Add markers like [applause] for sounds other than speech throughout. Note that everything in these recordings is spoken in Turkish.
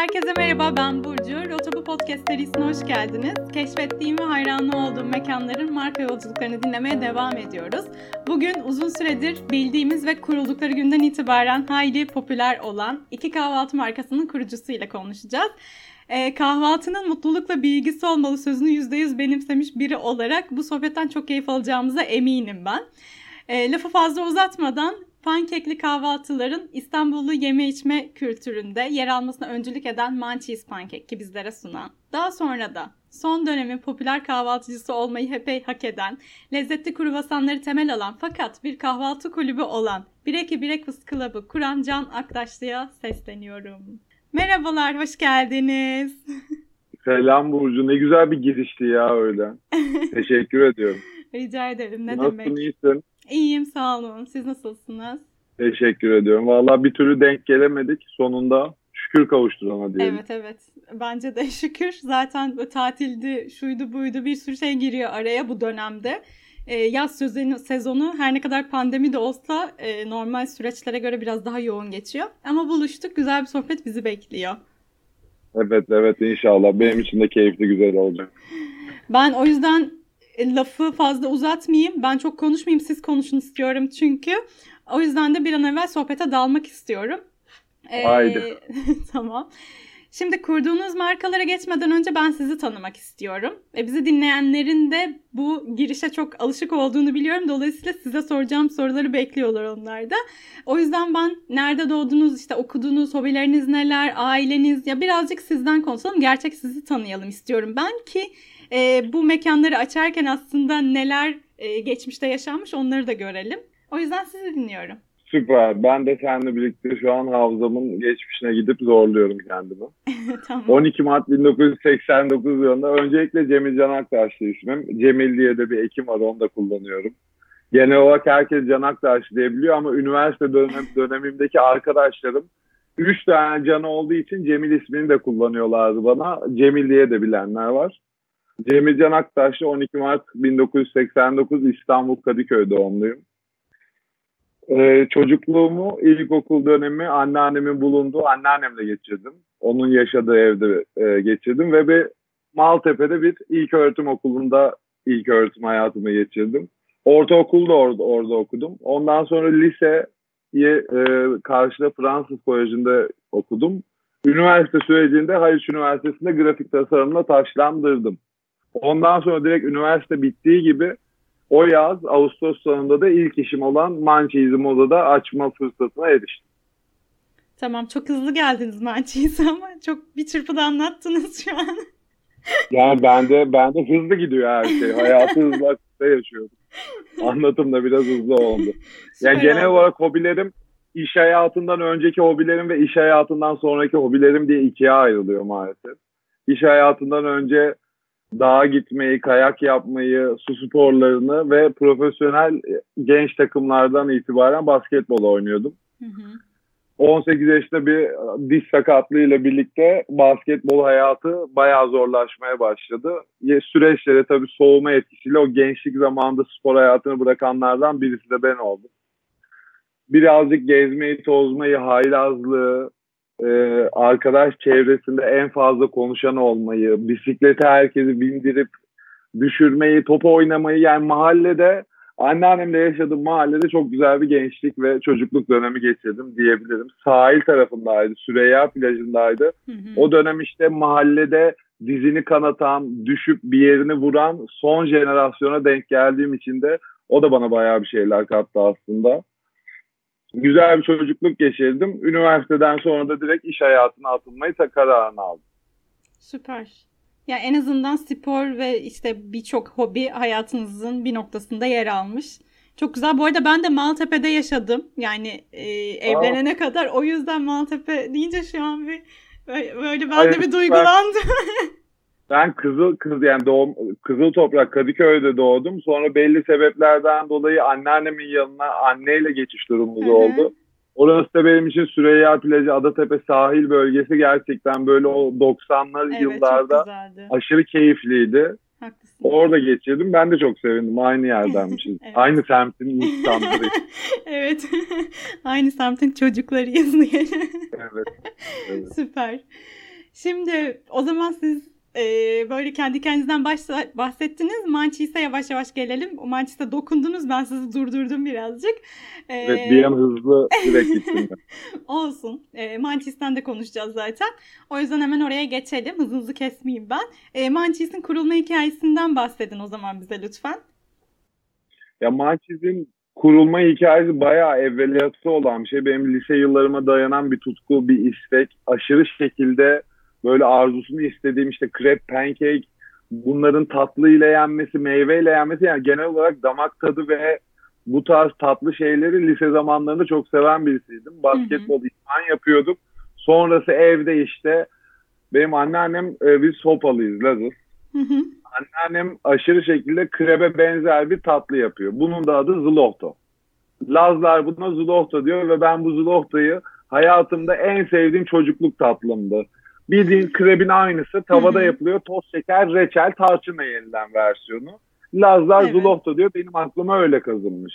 Herkese merhaba ben Burcu. Rotobu Podcast serisine hoş geldiniz. Keşfettiğim ve hayranlı olduğum mekanların marka yolculuklarını dinlemeye devam ediyoruz. Bugün uzun süredir bildiğimiz ve kuruldukları günden itibaren hayli popüler olan iki kahvaltı markasının kurucusuyla konuşacağız. E, kahvaltının mutlulukla bir ilgisi olmalı sözünü %100 benimsemiş biri olarak bu sohbetten çok keyif alacağımıza eminim ben. E, lafı fazla uzatmadan pankekli kahvaltıların İstanbullu yeme içme kültüründe yer almasına öncülük eden Munchies pankek ki bizlere sunan. Daha sonra da son dönemin popüler kahvaltıcısı olmayı hepey hak eden, lezzetli kruvasanları temel alan fakat bir kahvaltı kulübü olan Bireki Breakfast Club'ı kuran Can Aktaşlı'ya sesleniyorum. Merhabalar, hoş geldiniz. [laughs] Selam Burcu. Ne güzel bir girişti ya öyle. [laughs] Teşekkür ediyorum. Rica ederim. Ne Nasılsın, demek? iyisin? İyiyim, sağ olun. Siz nasılsınız? Teşekkür ediyorum. Vallahi bir türlü denk gelemedik. Sonunda şükür kavuşturana diyelim. Evet evet. Bence de [laughs] şükür. Zaten tatildi, şuydu buydu bir sürü şey giriyor araya bu dönemde. Ee, yaz sezonu, sezonu her ne kadar pandemi de olsa e, normal süreçlere göre biraz daha yoğun geçiyor. Ama buluştuk. Güzel bir sohbet bizi bekliyor. Evet evet inşallah. Benim için de keyifli güzel olacak. Ben o yüzden lafı fazla uzatmayayım. Ben çok konuşmayayım. Siz konuşun istiyorum çünkü. O yüzden de bir an evvel sohbete dalmak istiyorum. Ee, Haydi. [laughs] tamam. Şimdi kurduğunuz markalara geçmeden önce ben sizi tanımak istiyorum. E bizi dinleyenlerin de bu girişe çok alışık olduğunu biliyorum. Dolayısıyla size soracağım soruları bekliyorlar onlar da. O yüzden ben nerede doğdunuz, işte okudunuz, hobileriniz neler, aileniz ya birazcık sizden konuşalım. Gerçek sizi tanıyalım istiyorum ben ki e, bu mekanları açarken aslında neler e, geçmişte yaşanmış onları da görelim. O yüzden sizi dinliyorum. Süper. Ben de seninle birlikte şu an hafızamın geçmişine gidip zorluyorum kendimi. [laughs] tamam. 12 Mart 1989 yılında öncelikle Cemil Can Aktaşlı ismim. Cemil diye de bir ekim var onu da kullanıyorum. Genel olarak herkes Can Aktaş diyebiliyor ama üniversite dönem, [laughs] dönemimdeki arkadaşlarım 3 tane Can olduğu için Cemil ismini de kullanıyorlardı bana. Cemil diye de bilenler var. Cemil Can Aktaşlı 12 Mart 1989 İstanbul Kadıköy doğumluyum. Ee, çocukluğumu ilkokul dönemi anneannemin bulunduğu anneannemle geçirdim. Onun yaşadığı evde e, geçirdim ve bir Maltepe'de bir ilk öğretim okulunda ilk öğretim hayatımı geçirdim. Ortaokulda orada, orada okudum. Ondan sonra liseyi e, karşıda Fransız Koleji'nde okudum. Üniversite sürecinde Haliç Üniversitesi'nde grafik tasarımla taşlandırdım. Ondan sonra direkt üniversite bittiği gibi o yaz Ağustos sonunda da ilk işim olan Manchezi Moda'da açma fırsatına eriştim. Tamam çok hızlı geldiniz Manchez'e ama çok bir çırpıda anlattınız şu an. [laughs] Yani bende bende hızlı gidiyor her şey. Hayatı [laughs] hızlı akışta yaşıyorum. Anlatım da biraz hızlı oldu. Yani genel oldu. olarak hobilerim iş hayatından önceki hobilerim ve iş hayatından sonraki hobilerim diye ikiye ayrılıyor maalesef. İş hayatından önce dağa gitmeyi, kayak yapmayı, su sporlarını ve profesyonel genç takımlardan itibaren basketbol oynuyordum. Hı hı. 18 yaşında bir diş sakatlığıyla birlikte basketbol hayatı bayağı zorlaşmaya başladı. Süreçlere tabii soğuma etkisiyle o gençlik zamanında spor hayatını bırakanlardan birisi de ben oldum. Birazcık gezmeyi, tozmayı, haylazlığı, e, arkadaş çevresinde en fazla konuşan olmayı, bisiklete herkesi bindirip düşürmeyi, top oynamayı yani mahallede anneannemle yaşadığım mahallede çok güzel bir gençlik ve çocukluk dönemi geçirdim diyebilirim. Sahil tarafındaydı, Süreyya plajındaydı. Hı hı. O dönem işte mahallede dizini kanatan, düşüp bir yerini vuran son jenerasyona denk geldiğim için de o da bana bayağı bir şeyler kattı aslında. Güzel bir çocukluk geçirdim. Üniversiteden sonra da direkt iş hayatına atılmayı kararını aldım. Süper. Ya en azından spor ve işte birçok hobi hayatınızın bir noktasında yer almış. Çok güzel. Bu arada ben de Maltepe'de yaşadım. Yani e, evlenene kadar. O yüzden Maltepe deyince şu an bir böyle, böyle ben Hayır, de bir duygulandım. Ben [laughs] Kızıl Kız yani doğum Kızıl Toprak Kadıköy'de doğdum. Sonra belli sebeplerden dolayı anneannemin yanına anneyle geçiş durumumuz Hı hı. oldu. Orası da benim için Süreyya Plajı, Adatepe sahil bölgesi gerçekten böyle o 90'lar evet yıllarda aşırı keyifliydi. Haklısın. Orada geçirdim. Ben de çok sevindim. Aynı yerdenmişiz. [laughs] Evet. Aynı semtin insanlarıyız. [laughs] evet. [laughs] Aynı semtin çocuklarıyız diye. evet. evet. Süper. Şimdi o zaman siz e, böyle kendi kendinizden bahsettiniz. Mançis'e yavaş yavaş gelelim. O Mançis'e dokundunuz. Ben sizi durdurdum birazcık. E, evet bir an hızlı direkt gittim. [laughs] Olsun. E, Mançis'ten de konuşacağız zaten. O yüzden hemen oraya geçelim. Hızınızı kesmeyeyim ben. E, Mançis'in kurulma hikayesinden bahsedin o zaman bize lütfen. Ya Mançis'in kurulma hikayesi bayağı evveliyatı olan bir şey. Benim lise yıllarıma dayanan bir tutku, bir istek. Aşırı şekilde böyle arzusunu istediğim işte krep, pancake, bunların tatlı ile yenmesi, meyve ile yenmesi yani genel olarak damak tadı ve bu tarz tatlı şeyleri lise zamanlarında çok seven birisiydim. Basketbol, İspan yapıyorduk. Sonrası evde işte benim anneannem e, biz sopalıyız Lazız. Anneannem aşırı şekilde krebe benzer bir tatlı yapıyor. Bunun da adı zlofto. Lazlar buna zlofto diyor ve ben bu zloftoyu hayatımda en sevdiğim çocukluk tatlımdı. Bildiğin krebin aynısı tavada yapılıyor. Toz şeker, reçel, tarçınla yenilen versiyonu. Lazlar evet. Zulofto diyor. Benim aklıma öyle kazınmış.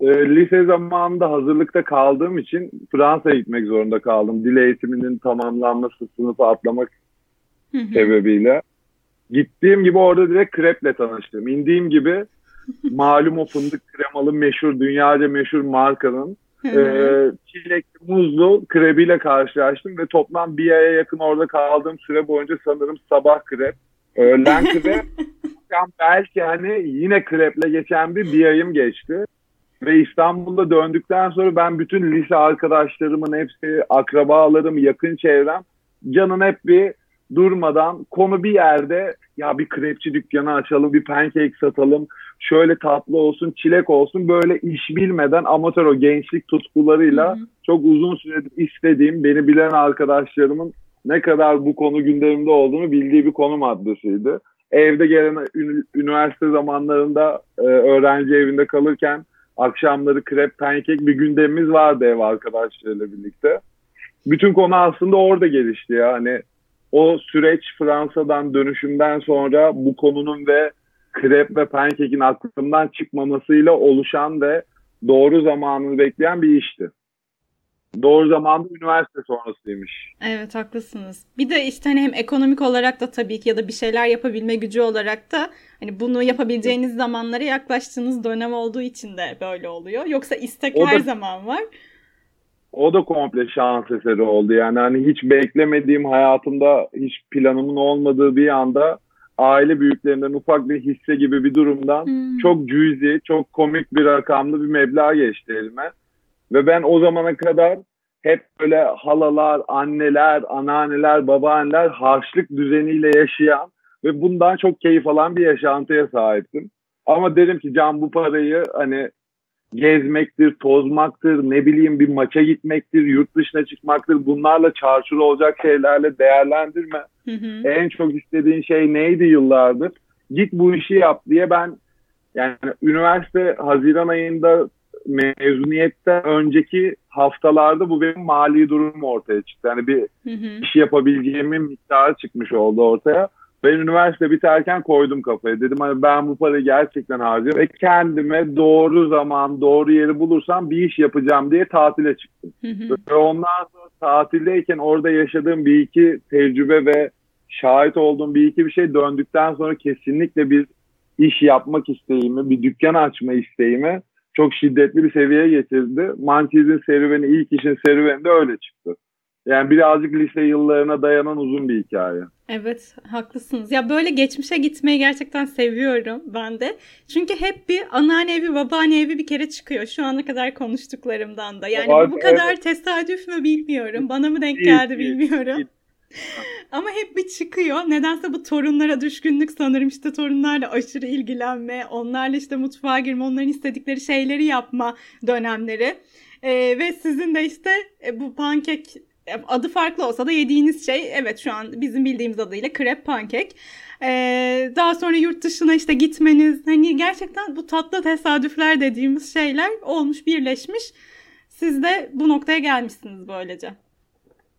E, lise zamanında hazırlıkta kaldığım için Fransa'ya gitmek zorunda kaldım. Dil eğitiminin tamamlanması, sınıfı atlamak sebebiyle. Gittiğim gibi orada direkt kreple tanıştım. İndiğim gibi [laughs] malum o fındık kremalı meşhur, dünyaca meşhur markanın e, çilekli muzlu krebiyle karşılaştım ve toplam bir aya yakın orada kaldığım süre boyunca sanırım sabah krep, öğlen [laughs] krep, belki hani yine kreple geçen bir bir ayım geçti. Ve İstanbul'da döndükten sonra ben bütün lise arkadaşlarımın hepsi, akrabalarım, yakın çevrem canın hep bir durmadan konu bir yerde ya bir krepçi dükkanı açalım, bir pancake satalım, şöyle tatlı olsun, çilek olsun böyle iş bilmeden amatör o gençlik tutkularıyla hı hı. çok uzun süredir istediğim, beni bilen arkadaşlarımın ne kadar bu konu gündemimde olduğunu bildiği bir konu maddesiydi. Evde gelen üniversite zamanlarında e, öğrenci evinde kalırken akşamları krep, pancake bir gündemimiz vardı ev arkadaşlarıyla birlikte. Bütün konu aslında orada gelişti ya. Hani o süreç Fransa'dan dönüşümden sonra bu konunun ve krep ve pankekin aklımdan çıkmamasıyla oluşan ve doğru zamanını bekleyen bir işti. Doğru zamanda üniversite sonrasıymış. Evet haklısınız. Bir de işte hani hem ekonomik olarak da tabii ki ya da bir şeyler yapabilme gücü olarak da hani bunu yapabileceğiniz zamanlara yaklaştığınız dönem olduğu için de böyle oluyor. Yoksa istek o her da, zaman var. O da komple şans eseri oldu. Yani hani hiç beklemediğim hayatımda hiç planımın olmadığı bir anda aile büyüklerinden ufak bir hisse gibi bir durumdan hmm. çok cüzi, çok komik bir rakamlı bir meblağ geçti elime. Ve ben o zamana kadar hep böyle halalar, anneler, anneanneler, babaanneler harçlık düzeniyle yaşayan ve bundan çok keyif alan bir yaşantıya sahiptim. Ama dedim ki can bu parayı hani gezmektir, tozmaktır, ne bileyim bir maça gitmektir, yurt dışına çıkmaktır. Bunlarla çarşır olacak şeylerle değerlendirme. Hı hı. En çok istediğin şey neydi yıllardır? Git bu işi yap diye ben yani üniversite Haziran ayında mezuniyetten önceki haftalarda bu benim mali durumum ortaya çıktı. Yani bir hı hı. iş yapabileceğimin miktarı çıkmış oldu ortaya. Ben üniversite biterken koydum kafaya. Dedim hani ben bu parayı gerçekten harcayacağım ve kendime doğru zaman, doğru yeri bulursam bir iş yapacağım diye tatile çıktım. Ve ondan sonra tatildeyken orada yaşadığım bir iki tecrübe ve şahit olduğum bir iki bir şey döndükten sonra kesinlikle bir iş yapmak isteğimi, bir dükkan açma isteğimi çok şiddetli bir seviyeye getirdi. Manchez'in serüveni, ilk işin serüveni de öyle çıktı. Yani birazcık lise yıllarına dayanan uzun bir hikaye. Evet haklısınız. Ya böyle geçmişe gitmeyi gerçekten seviyorum ben de. Çünkü hep bir anneanne evi babaanne evi bir kere çıkıyor şu ana kadar konuştuklarımdan da. Yani Abi, bu kadar evet. tesadüf mü bilmiyorum. Bana mı denk geldi bilmiyorum. [laughs] Ama hep bir çıkıyor. Nedense bu torunlara düşkünlük sanırım işte torunlarla aşırı ilgilenme, onlarla işte mutfağa girme, onların istedikleri şeyleri yapma dönemleri. Ee, ve sizin de işte e, bu pankek adı farklı olsa da yediğiniz şey evet şu an bizim bildiğimiz adıyla krep pankek. Ee, daha sonra yurt dışına işte gitmeniz hani gerçekten bu tatlı tesadüfler dediğimiz şeyler olmuş birleşmiş. Siz de bu noktaya gelmişsiniz böylece.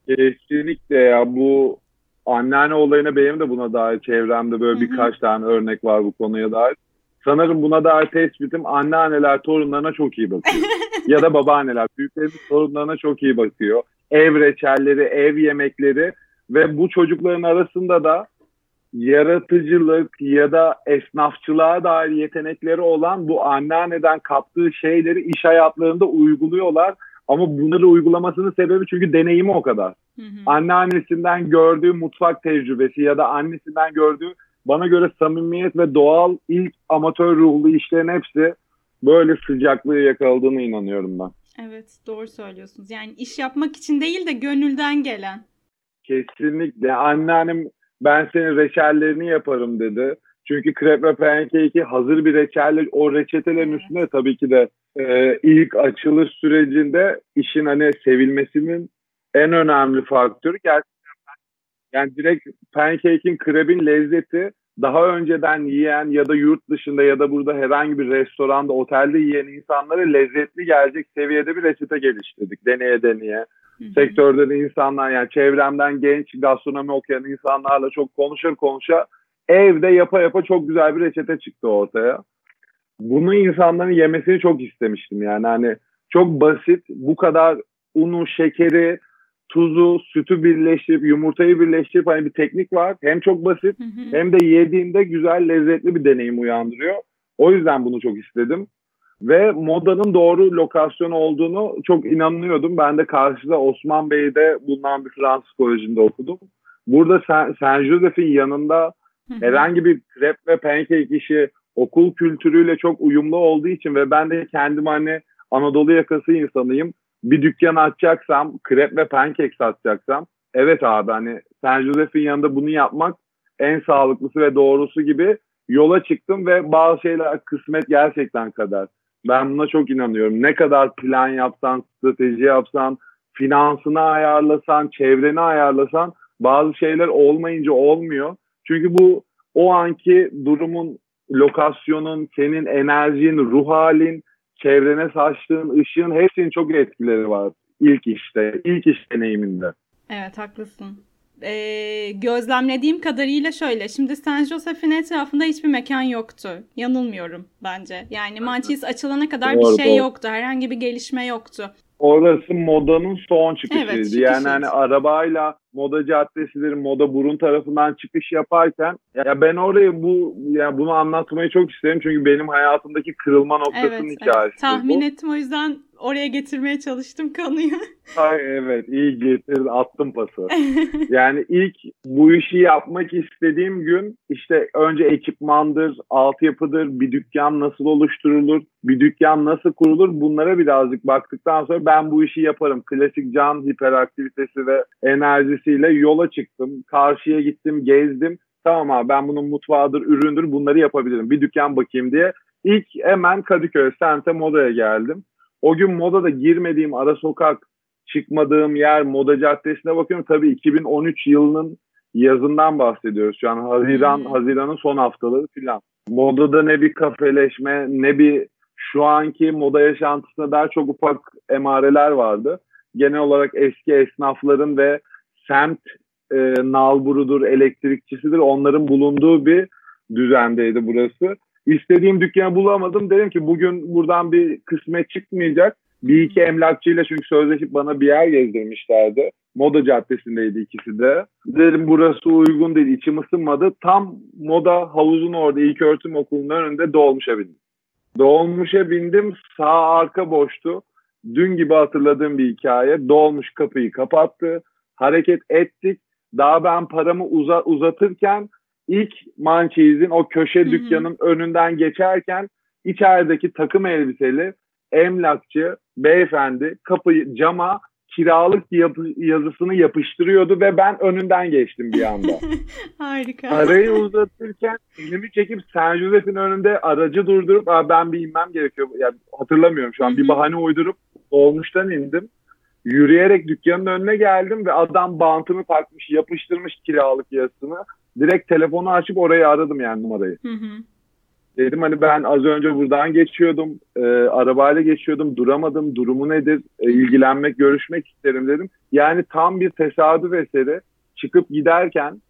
Kesinlikle ya bu anneanne olayına benim de buna dair çevremde böyle Hı-hı. birkaç tane örnek var bu konuya dair. Sanırım buna dair tespitim anneanneler torunlarına çok iyi bakıyor. [laughs] ya da babaanneler büyüklerimiz torunlarına çok iyi bakıyor ev reçelleri, ev yemekleri ve bu çocukların arasında da yaratıcılık ya da esnafçılığa dair yetenekleri olan bu anneanneden kaptığı şeyleri iş hayatlarında uyguluyorlar. Ama bunları uygulamasının sebebi çünkü deneyimi o kadar. Hı hı. Anneannesinden gördüğü mutfak tecrübesi ya da annesinden gördüğü bana göre samimiyet ve doğal ilk amatör ruhlu işlerin hepsi böyle sıcaklığı yakaladığına inanıyorum ben. Evet doğru söylüyorsunuz. Yani iş yapmak için değil de gönülden gelen. Kesinlikle. Anneannem ben senin reçellerini yaparım dedi. Çünkü krep ve pancake'i hazır bir reçelle o reçetelerin evet. üstünde tabii ki de e, ilk açılış sürecinde işin hani sevilmesinin en önemli faktörü gerçekten yani direkt pancake'in krebin lezzeti daha önceden yiyen ya da yurt dışında ya da burada herhangi bir restoranda, otelde yiyen insanlara lezzetli gelecek seviyede bir reçete geliştirdik. Deneye deneye. Sektörde de insanlar yani çevremden genç gastronomi okuyan insanlarla çok konuşur konuşa evde yapa yapa çok güzel bir reçete çıktı ortaya. Bunu insanların yemesini çok istemiştim yani hani çok basit bu kadar unu, şekeri, tuzu, sütü birleştirip yumurtayı birleştirip hani bir teknik var. Hem çok basit hı hı. hem de yediğinde güzel lezzetli bir deneyim uyandırıyor. O yüzden bunu çok istedim. Ve modanın doğru lokasyon olduğunu çok inanıyordum. Ben de karşıda Osman Bey'de bulunan bir Fransız kolejinde okudum. Burada Saint Joseph'in yanında herhangi bir krep ve pancake işi okul kültürüyle çok uyumlu olduğu için ve ben de kendim hani Anadolu yakası insanıyım bir dükkan açacaksam, krep ve pankek satacaksam evet abi hani San Joseph'in yanında bunu yapmak en sağlıklısı ve doğrusu gibi yola çıktım ve bazı şeyler kısmet gerçekten kadar. Ben buna çok inanıyorum. Ne kadar plan yapsan, strateji yapsan, finansını ayarlasan, çevreni ayarlasan bazı şeyler olmayınca olmuyor. Çünkü bu o anki durumun, lokasyonun, senin enerjin, ruh halin, çevrene saçtığın ışığın hepsinin çok etkileri var ilk işte, ilk iş deneyiminde. Evet haklısın. Ee, gözlemlediğim kadarıyla şöyle. Şimdi San Joseph'in etrafında hiçbir mekan yoktu. Yanılmıyorum bence. Yani Manchis açılana kadar doğru, bir şey doğru. yoktu. Herhangi bir gelişme yoktu orası modanın son çıkışıydı. Evet, çıkış yani hani arabayla moda caddesidir, moda burun tarafından çıkış yaparken ya ben orayı bu ya bunu anlatmayı çok isterim çünkü benim hayatımdaki kırılma noktasının evet, hikayesi. Evet. Tahmin bu. ettim o yüzden oraya getirmeye çalıştım konuyu. [laughs] Ay evet iyi getirdin attım pası. [laughs] yani ilk bu işi yapmak istediğim gün işte önce ekipmandır, altyapıdır, bir dükkan nasıl oluşturulur, bir dükkan nasıl kurulur bunlara birazcık baktıktan sonra ben bu işi yaparım. Klasik can hiperaktivitesi ve enerjisiyle yola çıktım. Karşıya gittim, gezdim. Tamam abi ben bunun mutfağıdır, üründür bunları yapabilirim. Bir dükkan bakayım diye. İlk hemen Kadıköy, Sente Moda'ya geldim. O gün modada girmediğim ara sokak, çıkmadığım yer Moda Caddesi'ne bakıyorum. Tabii 2013 yılının yazından bahsediyoruz şu an. Haziran, hmm. Haziran'ın son haftaları filan. Modada ne bir kafeleşme ne bir şu anki moda yaşantısında daha çok ufak emareler vardı. Genel olarak eski esnafların ve semt e, nalburudur, elektrikçisidir onların bulunduğu bir düzendeydi burası. İstediğim dükkanı bulamadım. Dedim ki bugün buradan bir kısmet çıkmayacak. Bir iki emlakçıyla çünkü sözleşip bana bir yer gezdirmişlerdi. Moda Caddesi'ndeydi ikisi de. Dedim burası uygun değil, içim ısınmadı. Tam moda havuzun orada ilk öğretim okulunun önünde dolmuşa bindim. Dolmuşa bindim, sağ arka boştu. Dün gibi hatırladığım bir hikaye. Dolmuş kapıyı kapattı. Hareket ettik. Daha ben paramı uza uzatırken ilk Manchez'in o köşe dükkanın önünden geçerken içerideki takım elbiseli emlakçı beyefendi kapıyı cama kiralık yapı, yazısını yapıştırıyordu ve ben önünden geçtim bir anda. [laughs] Harika. Arayı uzatırken elimi çekip San Jose'nin önünde aracı durdurup ben bir inmem gerekiyor. Yani hatırlamıyorum şu an bir bahane uydurup olmuştan indim. Yürüyerek dükkanın önüne geldim ve adam bantını takmış, yapıştırmış kiralık yazısını. Direkt telefonu açıp orayı aradım yani numarayı. Hı hı. Dedim hani ben az önce buradan geçiyordum, e, arabayla geçiyordum, duramadım, durumu nedir, e, ilgilenmek, görüşmek isterim dedim. Yani tam bir tesadüf eseri çıkıp giderken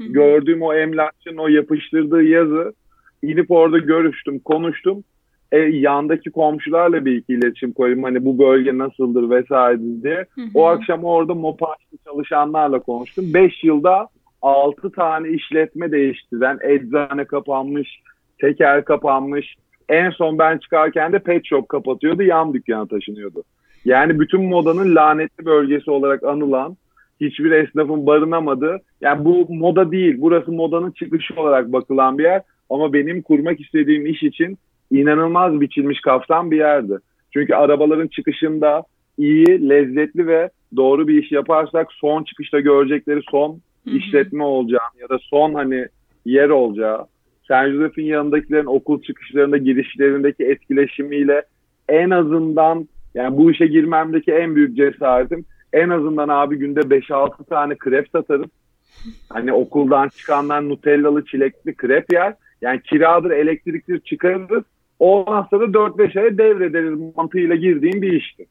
hı hı. gördüğüm o emlakçının o yapıştırdığı yazı inip orada görüştüm, konuştum. E, yandaki komşularla bir iki iletişim koyayım. Hani bu bölge nasıldır vesaire diye. Hı hı. O akşam orada Mopaş'ta çalışanlarla konuştum. 5 yılda 6 tane işletme değiştiren, eczane kapanmış, teker kapanmış. En son ben çıkarken de pet shop kapatıyordu, yan dükkana taşınıyordu. Yani bütün modanın lanetli bölgesi olarak anılan, hiçbir esnafın barınamadığı, yani bu moda değil, burası modanın çıkışı olarak bakılan bir yer. Ama benim kurmak istediğim iş için inanılmaz biçilmiş kaftan bir yerdi. Çünkü arabaların çıkışında iyi, lezzetli ve doğru bir iş yaparsak son çıkışta görecekleri son işletme olacağı ya da son hani yer olacağı. Saint Joseph'in yanındakilerin okul çıkışlarında girişlerindeki etkileşimiyle en azından yani bu işe girmemdeki en büyük cesaretim en azından abi günde 5-6 tane krep satarım. Hani okuldan çıkanlar nutellalı çilekli krep yer. Yani kiradır, elektriktir çıkarırız. Ondan sonra 4-5 aya devrederiz mantığıyla girdiğim bir işti.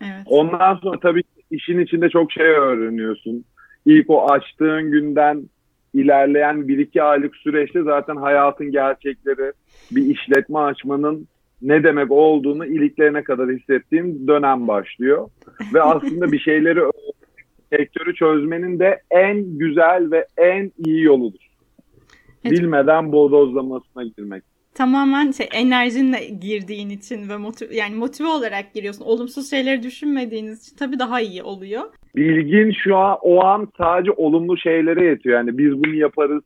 Evet. Ondan sonra tabii işin içinde çok şey öğreniyorsun. İlk o açtığın günden ilerleyen 1-2 aylık süreçte zaten hayatın gerçekleri bir işletme açmanın ne demek olduğunu iliklerine kadar hissettiğim dönem başlıyor. Ve aslında bir şeyleri sektörü çözmenin de en güzel ve en iyi yoludur. Evet. Bilmeden bodozlamasına girmek. Tamamen şey enerjinle girdiğin için ve motiv yani motive olarak giriyorsun. Olumsuz şeyleri düşünmediğiniz için tabii daha iyi oluyor. Bilgin şu an o an sadece olumlu şeylere yetiyor. Yani biz bunu yaparız,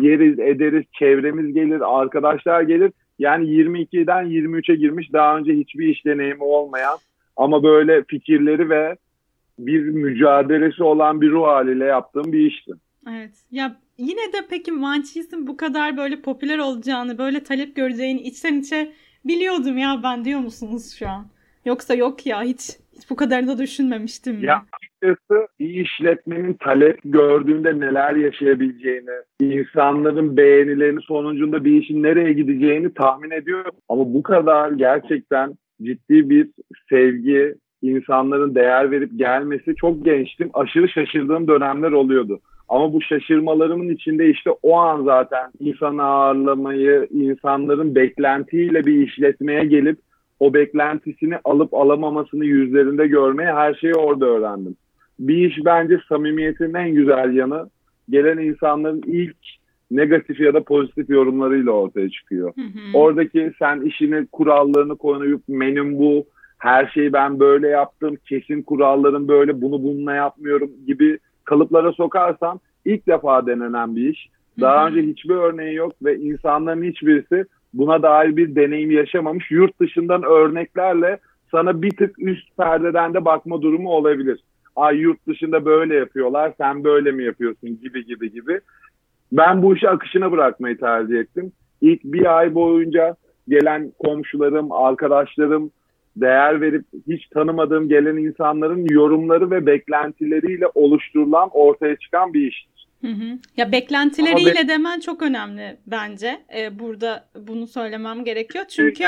yeriz, ederiz, çevremiz gelir, arkadaşlar gelir. Yani 22'den 23'e girmiş daha önce hiçbir iş deneyimi olmayan ama böyle fikirleri ve bir mücadelesi olan bir ruh haliyle yaptığım bir işti. Evet. Ya yine de peki Manchester'ın bu kadar böyle popüler olacağını, böyle talep göreceğini içten içe biliyordum ya ben diyor musunuz şu an? Yoksa yok ya hiç hiç bu kadarını da düşünmemiştim. Ya açıkçası bir işletmenin talep gördüğünde neler yaşayabileceğini, insanların beğenilerini sonucunda bir işin nereye gideceğini tahmin ediyorum. Ama bu kadar gerçekten ciddi bir sevgi, insanların değer verip gelmesi çok gençtim. Aşırı şaşırdığım dönemler oluyordu. Ama bu şaşırmalarımın içinde işte o an zaten insanı ağırlamayı, insanların beklentiyle bir işletmeye gelip o beklentisini alıp alamamasını yüzlerinde görmeye her şeyi orada öğrendim. Bir iş bence samimiyetin en güzel yanı gelen insanların ilk negatif ya da pozitif yorumlarıyla ortaya çıkıyor. Hı hı. Oradaki sen işini kurallarını koyup menüm bu, her şeyi ben böyle yaptım, kesin kurallarım böyle, bunu bununla yapmıyorum gibi kalıplara sokarsan ilk defa denenen bir iş. Daha önce hiçbir örneği yok ve insanların hiçbirisi buna dair bir deneyim yaşamamış. Yurt dışından örneklerle sana bir tık üst perdeden de bakma durumu olabilir. Ay yurt dışında böyle yapıyorlar, sen böyle mi yapıyorsun gibi gibi gibi. Ben bu işi akışına bırakmayı tercih ettim. İlk bir ay boyunca gelen komşularım, arkadaşlarım, değer verip hiç tanımadığım gelen insanların yorumları ve beklentileriyle oluşturulan ortaya çıkan bir iştir. Hı hı. Ya beklentileriyle be- demen çok önemli bence. Ee, burada bunu söylemem gerekiyor. Çünkü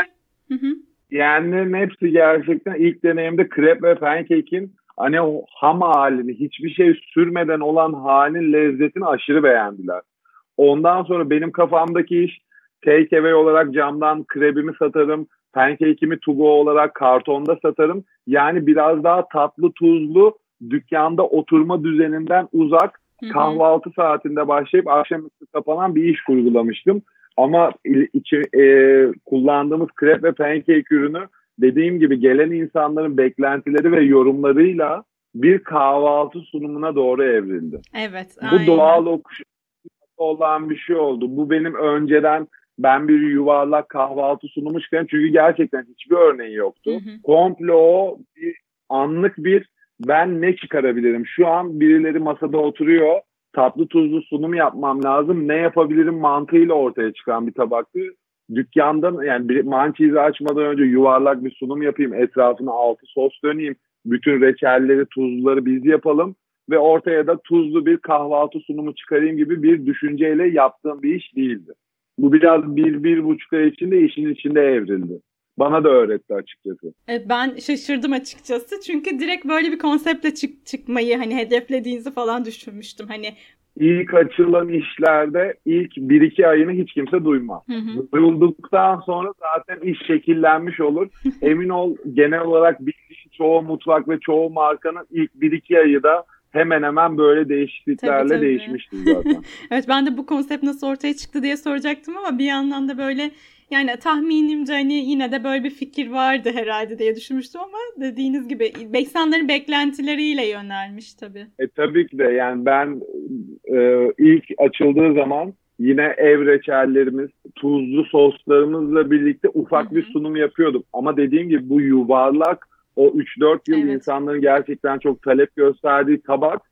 hı hı. yani hepsi gerçekten ilk deneyimde krep ve pancake'in hani o ham halini hiçbir şey sürmeden olan halinin lezzetini aşırı beğendiler. Ondan sonra benim kafamdaki iş take away olarak camdan krebimi satarım, pancake'imi to go olarak kartonda satarım. Yani biraz daha tatlı tuzlu dükkanda oturma düzeninden uzak kahvaltı saatinde başlayıp akşamüstü kapanan bir iş kurgulamıştım. Ama içi, e, kullandığımız krep ve pancake ürünü dediğim gibi gelen insanların beklentileri ve yorumlarıyla bir kahvaltı sunumuna doğru evrildi. Evet. Bu aynen. doğal okuş olan bir şey oldu. Bu benim önceden ben bir yuvarlak kahvaltı sunumu çıkarım çünkü gerçekten hiçbir örneği yoktu. Hı hı. Komple o bir anlık bir ben ne çıkarabilirim? Şu an birileri masada oturuyor. Tatlı tuzlu sunum yapmam lazım. Ne yapabilirim mantığıyla ortaya çıkan bir tabaktı. Dükkandan yani bir mançizi açmadan önce yuvarlak bir sunum yapayım. Etrafına altı sos döneyim. Bütün reçelleri, tuzluları biz yapalım. Ve ortaya da tuzlu bir kahvaltı sunumu çıkarayım gibi bir düşünceyle yaptığım bir iş değildi. Bu biraz bir, bir buçuk ay içinde işin içinde evrildi. Bana da öğretti açıkçası. Evet, ben şaşırdım açıkçası. Çünkü direkt böyle bir konseptle çık çıkmayı hani hedeflediğinizi falan düşünmüştüm. Hani ilk açılan işlerde ilk 1-2 ayını hiç kimse duymaz. Duyulduktan sonra zaten iş şekillenmiş olur. [laughs] Emin ol genel olarak bildiğin çoğu mutfak ve çoğu markanın ilk 1-2 ayı da hemen hemen böyle değişikliklerle tabii, tabii. değişmiştir zaten. [laughs] evet ben de bu konsept nasıl ortaya çıktı diye soracaktım ama bir yandan da böyle yani tahminimce hani yine de böyle bir fikir vardı herhalde diye düşünmüştüm ama dediğiniz gibi insanların beklentileriyle yönelmiş tabii. E tabii ki de yani ben e, ilk açıldığı zaman yine ev reçellerimiz, tuzlu soslarımızla birlikte ufak Hı-hı. bir sunum yapıyorduk. Ama dediğim gibi bu yuvarlak o 3-4 yıl evet. insanların gerçekten çok talep gösterdiği tabak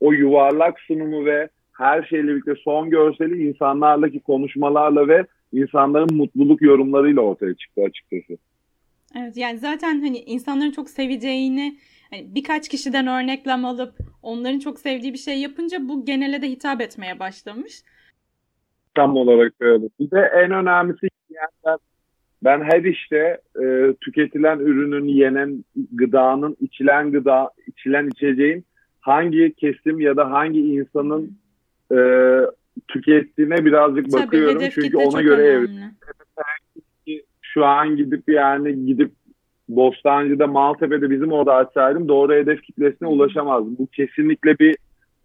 o yuvarlak sunumu ve her şeyle birlikte son görseli insanlarla konuşmalarla ve insanların mutluluk yorumlarıyla ortaya çıktı açıkçası. Evet yani zaten hani insanların çok seveceğini hani birkaç kişiden örneklem alıp onların çok sevdiği bir şey yapınca bu genele de hitap etmeye başlamış. Tam olarak öyle. Bir de en önemlisi yani ben her işte e, tüketilen ürünün, yenen gıdanın, içilen gıda, içilen içeceğin hangi kesim ya da hangi insanın e, tükettiğine birazcık Tabii, bakıyorum. Çünkü ona göre evrim. Şu an gidip yani gidip Bostancı'da, Maltepe'de bizim orada açsaydım doğru hedef kitlesine ulaşamazdım. Bu kesinlikle bir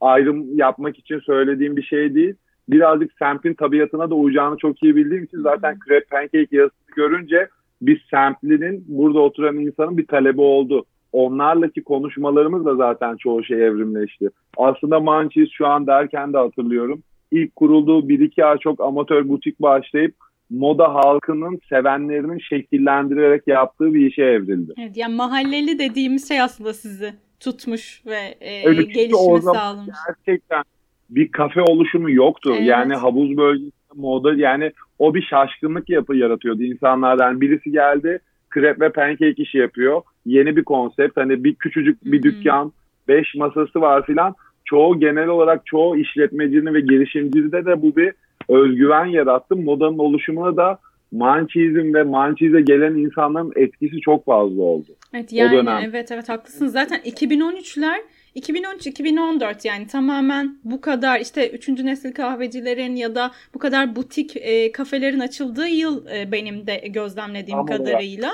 ayrım yapmak için söylediğim bir şey değil. Birazcık semtin tabiatına da uyacağını çok iyi bildiğim için zaten krep pancake yazısını görünce biz semtlinin burada oturan insanın bir talebi oldu. Onlarlaki konuşmalarımız da zaten çoğu şey evrimleşti. Aslında Manchis şu an derken de hatırlıyorum ilk kurulduğu bir iki ay çok amatör butik başlayıp moda halkının sevenlerinin şekillendirerek yaptığı bir işe evrildi. Evet yani mahalleli dediğimiz şey aslında sizi tutmuş ve e, evet, gelişme sağlamış. Gerçekten bir kafe oluşumu yoktu. Evet. Yani havuz bölgesinde moda yani o bir şaşkınlık yapı yaratıyordu insanlardan. Birisi geldi krep ve pancake işi yapıyor. Yeni bir konsept hani bir küçücük bir Hı-hı. dükkan, beş masası var filan çoğu genel olarak çoğu işletmecinin ve girişimcide de bu bir özgüven yarattı. Modanın oluşumuna da Manchizm ve Manchiz'e gelen insanların etkisi çok fazla oldu. Evet yani evet evet haklısınız. Zaten 2013'ler 2013-2014 yani tamamen bu kadar işte 3. nesil kahvecilerin ya da bu kadar butik e, kafelerin açıldığı yıl e, benim de gözlemlediğim Tam kadarıyla.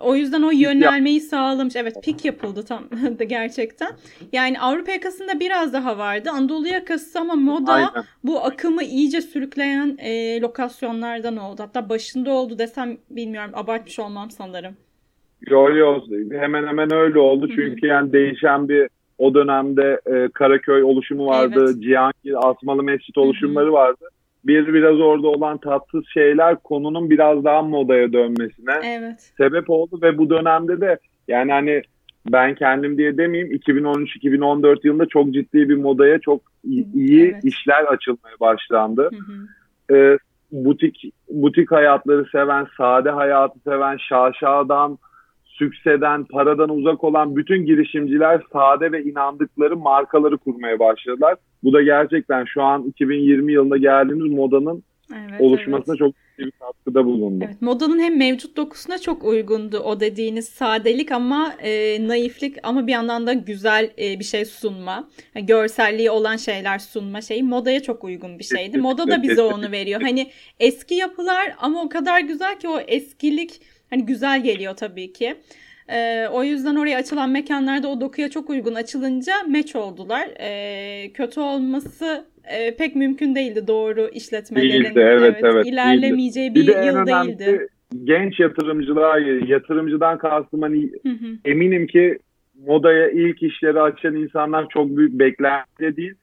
O yüzden o yönelmeyi sağlamış. Evet pik yapıldı tam [laughs] da gerçekten. Yani Avrupa yakasında biraz daha vardı. Anadolu yakası ama moda Aynen. bu akımı iyice sürükleyen e, lokasyonlardan oldu. Hatta başında oldu desem bilmiyorum abartmış olmam sanırım. Yo yo hemen hemen öyle oldu. Çünkü yani değişen bir o dönemde e, Karaköy oluşumu vardı. Evet. Cihangir Asmalı Mescit oluşumları vardı bir biraz orada olan tatsız şeyler konunun biraz daha modaya dönmesine evet. sebep oldu ve bu dönemde de yani hani ben kendim diye demeyeyim 2013-2014 yılında çok ciddi bir modaya çok iyi evet. işler açılmaya başlandı. Hı hı. Ee, butik butik hayatları seven, sade hayatı seven, şaşadan, sükseden, paradan uzak olan bütün girişimciler sade ve inandıkları markaları kurmaya başladılar. Bu da gerçekten şu an 2020 yılında geldiğimiz modanın evet, oluşmasına evet. çok bir katkıda bulundu. Evet, modanın hem mevcut dokusuna çok uygundu o dediğiniz sadelik ama e, naiflik ama bir yandan da güzel e, bir şey sunma. Yani görselliği olan şeyler sunma şeyi modaya çok uygun bir şeydi. Moda da bize onu veriyor. Hani eski yapılar ama o kadar güzel ki o eskilik hani güzel geliyor tabii ki. E, o yüzden oraya açılan mekanlarda o dokuya çok uygun açılınca meç oldular. E, kötü olması e, pek mümkün değildi doğru işletmelerin. Değildi, evet, evet, evet ilerlemeyeceği değildi. bir, bir yıl değildi. Genç yatırımcılar, yatırımcıdan kastım hani hı hı. eminim ki modaya ilk işleri açan insanlar çok büyük beklenti değil.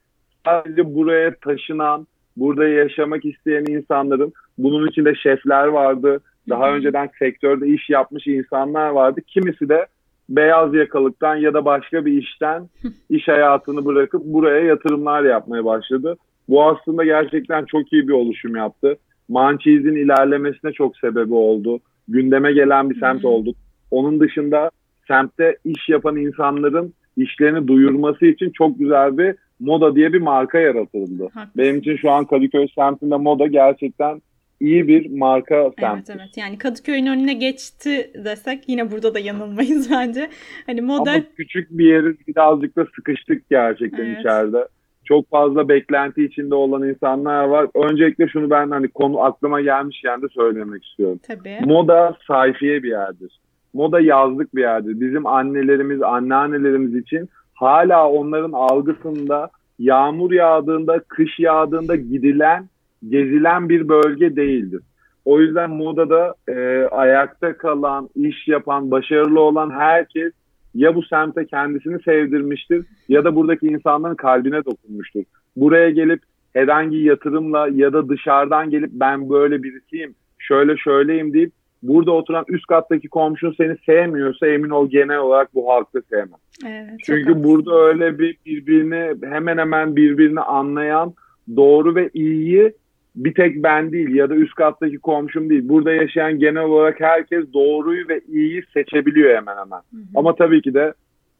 Sadece buraya taşınan, burada yaşamak isteyen insanların, bunun içinde şefler vardı, daha önceden sektörde iş yapmış insanlar vardı. Kimisi de beyaz yakalıktan ya da başka bir işten iş hayatını bırakıp buraya yatırımlar yapmaya başladı. Bu aslında gerçekten çok iyi bir oluşum yaptı. Mancheese'in ilerlemesine çok sebebi oldu. Gündeme gelen bir semt olduk. Onun dışında semtte iş yapan insanların işlerini duyurması için çok güzel bir Moda diye bir marka yaratıldı. Haklısın. Benim için şu an Kadıköy semtinde Moda gerçekten iyi bir marka semti. Evet evet yani Kadıköy'ün önüne geçti desek yine burada da yanılmayız [laughs] bence. Hani moda... Ama küçük bir yeri birazcık da sıkıştık gerçekten evet. içeride. çok fazla beklenti içinde olan insanlar var. Öncelikle şunu ben hani konu aklıma gelmişken de söylemek istiyorum. Tabii. Moda sayfiye bir yerdir. Moda yazlık bir yerdir. Bizim annelerimiz, anneannelerimiz için hala onların algısında yağmur yağdığında, kış yağdığında gidilen, gezilen bir bölge değildir. O yüzden modada e, ayakta kalan, iş yapan, başarılı olan herkes ya bu semte kendisini sevdirmiştir ya da buradaki insanların kalbine dokunmuştur. Buraya gelip herhangi yatırımla ya da dışarıdan gelip ben böyle birisiyim, şöyle şöyleyim deyip burada oturan üst kattaki komşun seni sevmiyorsa emin ol genel olarak bu halkta sevmez. Evet, Çünkü burada öyle bir birbirini hemen hemen birbirini anlayan doğru ve iyiyi bir tek ben değil ya da üst kattaki komşum değil. Burada yaşayan genel olarak herkes doğruyu ve iyiyi seçebiliyor hemen hemen. Hı hı. Ama tabii ki de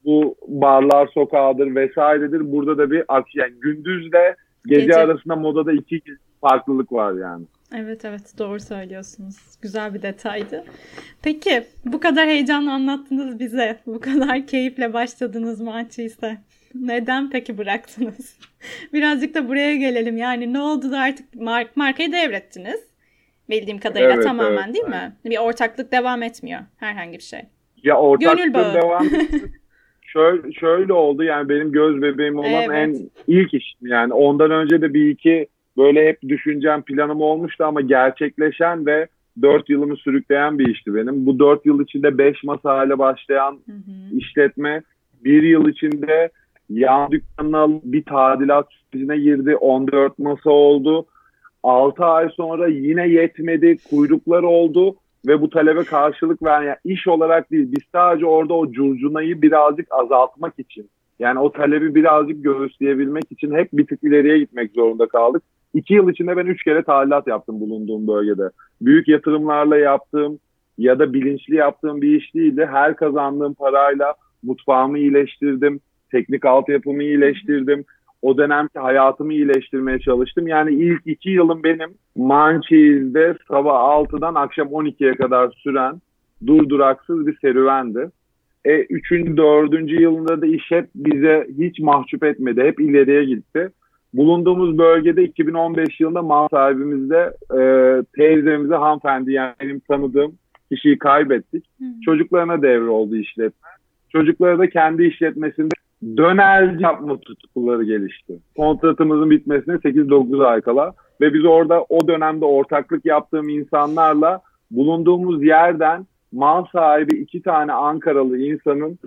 bu barlar sokağıdır vesairedir. Burada da bir yani gündüzle gece, gece arasında modada iki farklılık var yani. Evet evet doğru söylüyorsunuz. Güzel bir detaydı. Peki bu kadar heyecanlı anlattınız bize. Bu kadar keyifle başladınız maçı ise. Neden peki bıraktınız? [laughs] Birazcık da buraya gelelim. Yani ne oldu da artık mark markayı devrettiniz? Bildiğim kadarıyla evet, tamamen evet, değil mi? Bir ortaklık devam etmiyor herhangi bir şey. Ya ortaklık devam [laughs] şöyle, şöyle oldu yani benim göz bebeğim olan evet. en ilk iş yani ondan önce de bir iki böyle hep düşüncem planım olmuştu ama gerçekleşen ve dört yılımı sürükleyen bir işti benim. Bu dört yıl içinde beş masa hale başlayan hı hı. işletme bir yıl içinde yan dükkanına bir tadilat sürecine girdi. 14 masa oldu. 6 ay sonra yine yetmedi. Kuyruklar oldu ve bu talebe karşılık veren yani iş olarak değil biz sadece orada o curcunayı birazcık azaltmak için yani o talebi birazcık göğüsleyebilmek için hep bir tık ileriye gitmek zorunda kaldık. İki yıl içinde ben üç kere tadilat yaptım bulunduğum bölgede. Büyük yatırımlarla yaptığım ya da bilinçli yaptığım bir iş değildi. Her kazandığım parayla mutfağımı iyileştirdim teknik altyapımı iyileştirdim. O dönemki hayatımı iyileştirmeye çalıştım. Yani ilk iki yılım benim Mançiz'de sabah 6'dan akşam 12'ye kadar süren durduraksız bir serüvendi. E, üçüncü, dördüncü yılında da iş hep bize hiç mahcup etmedi. Hep ileriye gitti. Bulunduğumuz bölgede 2015 yılında mal sahibimizde e, teyzemize hanımefendi yani benim tanıdığım kişiyi kaybettik. Hı. Çocuklarına devre oldu işletme. Çocukları da kendi işletmesinde dönerci yapma tutkuları gelişti. Kontratımızın bitmesine 8-9 ay kala ve biz orada o dönemde ortaklık yaptığım insanlarla bulunduğumuz yerden mal sahibi iki tane Ankaralı insanın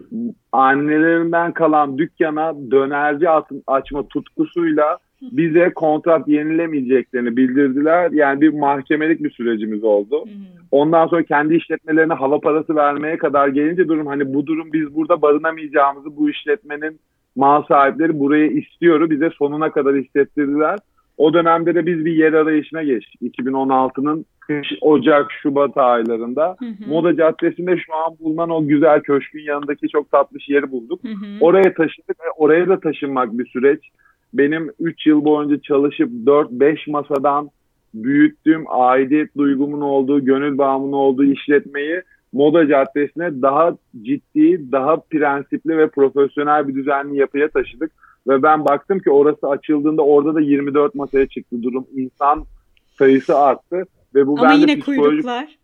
annelerinden kalan dükkana dönerci açma tutkusuyla [laughs] bize kontrat yenilemeyeceklerini bildirdiler. Yani bir mahkemelik bir sürecimiz oldu. Ondan sonra kendi işletmelerine hava parası vermeye kadar gelince durum hani bu durum biz burada barınamayacağımızı bu işletmenin mal sahipleri burayı istiyoru bize sonuna kadar hissettirdiler. O dönemde de biz bir yer arayışına geçtik. 2016'nın kış, Ocak, Şubat aylarında. Hı hı. Moda Caddesi'nde şu an bulunan o güzel köşkün yanındaki çok tatlış yeri bulduk. Hı hı. Oraya taşıdık ve oraya da taşınmak bir süreç benim 3 yıl boyunca çalışıp 4-5 masadan büyüttüğüm aidiyet duygumun olduğu, gönül bağımının olduğu işletmeyi Moda Caddesi'ne daha ciddi, daha prensipli ve profesyonel bir düzenli yapıya taşıdık. Ve ben baktım ki orası açıldığında orada da 24 masaya çıktı durum. İnsan sayısı arttı. Ve bu Ama yine kuyruklar.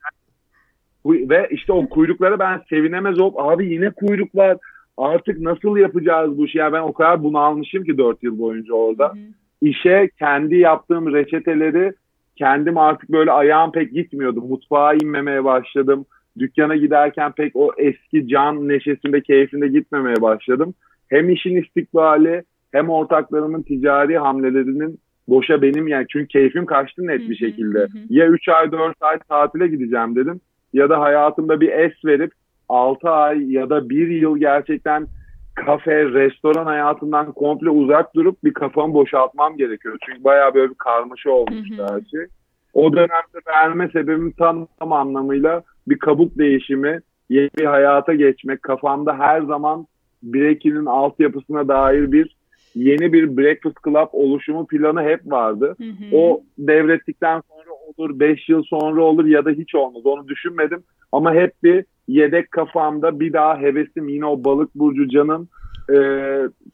Ve işte o kuyruklara ben sevinemez olup abi yine kuyruklar artık nasıl yapacağız bu işi? Yani ben o kadar bunalmışım ki 4 yıl boyunca orada. Hı hı. İşe kendi yaptığım reçeteleri kendim artık böyle ayağım pek gitmiyordu. Mutfağa inmemeye başladım. Dükkana giderken pek o eski can neşesinde, keyfinde gitmemeye başladım. Hem işin istikbali hem ortaklarımın ticari hamlelerinin boşa benim yani çünkü keyfim kaçtı net bir şekilde. Ya 3 ay 4 ay tatile gideceğim dedim ya da hayatımda bir es verip 6 ay ya da 1 yıl gerçekten kafe, restoran hayatından komple uzak durup bir kafamı boşaltmam gerekiyor. Çünkü bayağı böyle bir karmaşa olmuştu her şey. O dönemde verme sebebim tam, tam anlamıyla bir kabuk değişimi, yeni bir hayata geçmek. Kafamda her zaman Breaky'nin altyapısına dair bir yeni bir Breakfast Club oluşumu planı hep vardı. Hı hı. O devrettikten sonra olur, 5 yıl sonra olur ya da hiç olmaz. Onu düşünmedim. Ama hep bir yedek kafamda bir daha hevesim yine o balık burcu canın e,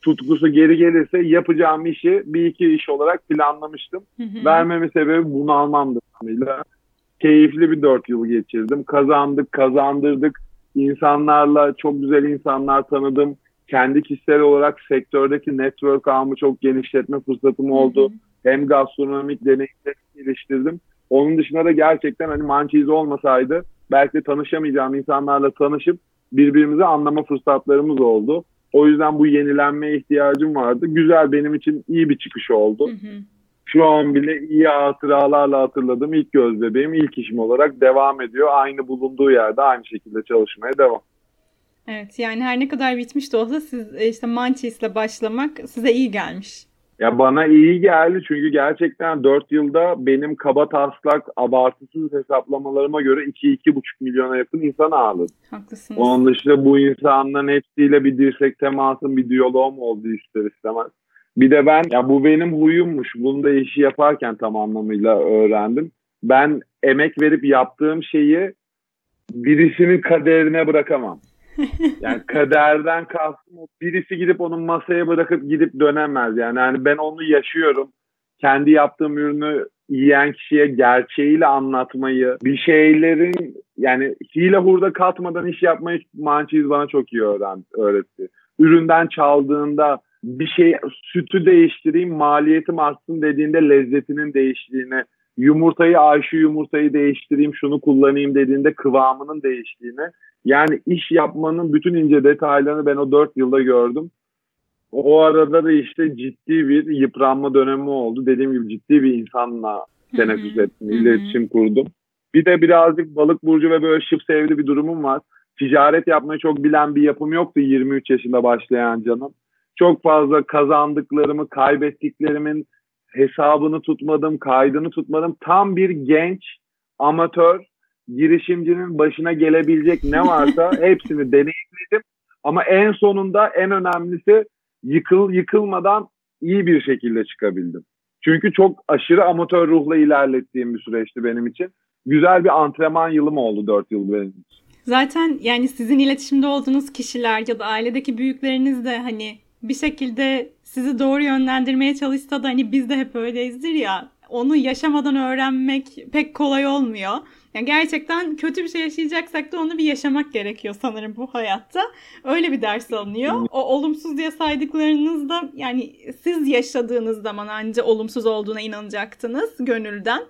tutkusu geri gelirse yapacağım işi bir iki iş olarak planlamıştım. Hı hı. Vermeme sebebi bunu almamdı. Keyifli bir dört yıl geçirdim. Kazandık, kazandırdık. İnsanlarla çok güzel insanlar tanıdım. Kendi kişisel olarak sektördeki network ağımı çok genişletme fırsatım oldu. Hı hı. Hem gastronomik deneyimleri geliştirdim. Onun dışında da gerçekten hani mançiz olmasaydı belki de tanışamayacağım insanlarla tanışıp birbirimizi anlama fırsatlarımız oldu. O yüzden bu yenilenmeye ihtiyacım vardı. Güzel benim için iyi bir çıkış oldu. Hı hı. Şu an bile iyi hatıralarla hatırladığım ilk göz bebeğim ilk işim olarak devam ediyor. Aynı bulunduğu yerde aynı şekilde çalışmaya devam. Evet yani her ne kadar bitmiş de olsa siz e, işte Manches'le başlamak size iyi gelmiş. Ya bana iyi geldi çünkü gerçekten 4 yılda benim kaba taslak abartısız hesaplamalarıma göre 2-2,5 milyona yakın insan ağırladım. Haklısınız. Onun dışında bu insanların hepsiyle bir dirsek temasım, bir diyaloğum oldu ister istemez. Bir de ben, ya bu benim huyummuş. Bunu da işi yaparken tam anlamıyla öğrendim. Ben emek verip yaptığım şeyi birisinin kaderine bırakamam. [laughs] Yani kaderden kastım. Birisi gidip onun masaya bırakıp gidip dönemez. Yani hani ben onu yaşıyorum. Kendi yaptığım ürünü yiyen kişiye gerçeğiyle anlatmayı, bir şeylerin yani hile hurda katmadan iş yapmayı Mançiz bana çok iyi öğren, öğretti. Üründen çaldığında bir şey sütü değiştireyim maliyetim artsın dediğinde lezzetinin değiştiğini, yumurtayı Ayşe yumurtayı değiştireyim şunu kullanayım dediğinde kıvamının değiştiğini yani iş yapmanın bütün ince detaylarını ben o dört yılda gördüm. O arada da işte ciddi bir yıpranma dönemi oldu. Dediğim gibi ciddi bir insanla teneffüs ettim, iletişim kurdum. Bir de birazcık balık burcu ve böyle şıp sevdi bir durumum var. Ticaret yapmayı çok bilen bir yapım yoktu 23 yaşında başlayan canım. Çok fazla kazandıklarımı, kaybettiklerimin hesabını tutmadım, kaydını tutmadım. Tam bir genç, amatör, girişimcinin başına gelebilecek ne varsa [laughs] hepsini deneyimledim. Ama en sonunda en önemlisi yıkıl yıkılmadan iyi bir şekilde çıkabildim. Çünkü çok aşırı amatör ruhla ilerlettiğim bir süreçti benim için. Güzel bir antrenman yılım oldu 4 yıl benim için. Zaten yani sizin iletişimde olduğunuz kişiler ya da ailedeki büyükleriniz de hani bir şekilde sizi doğru yönlendirmeye çalışsa da hani biz de hep öyleyizdir ya onu yaşamadan öğrenmek pek kolay olmuyor. Yani gerçekten kötü bir şey yaşayacaksak da onu bir yaşamak gerekiyor sanırım bu hayatta. Öyle bir ders alınıyor. O olumsuz diye saydıklarınız da yani siz yaşadığınız zaman anca olumsuz olduğuna inanacaktınız gönülden.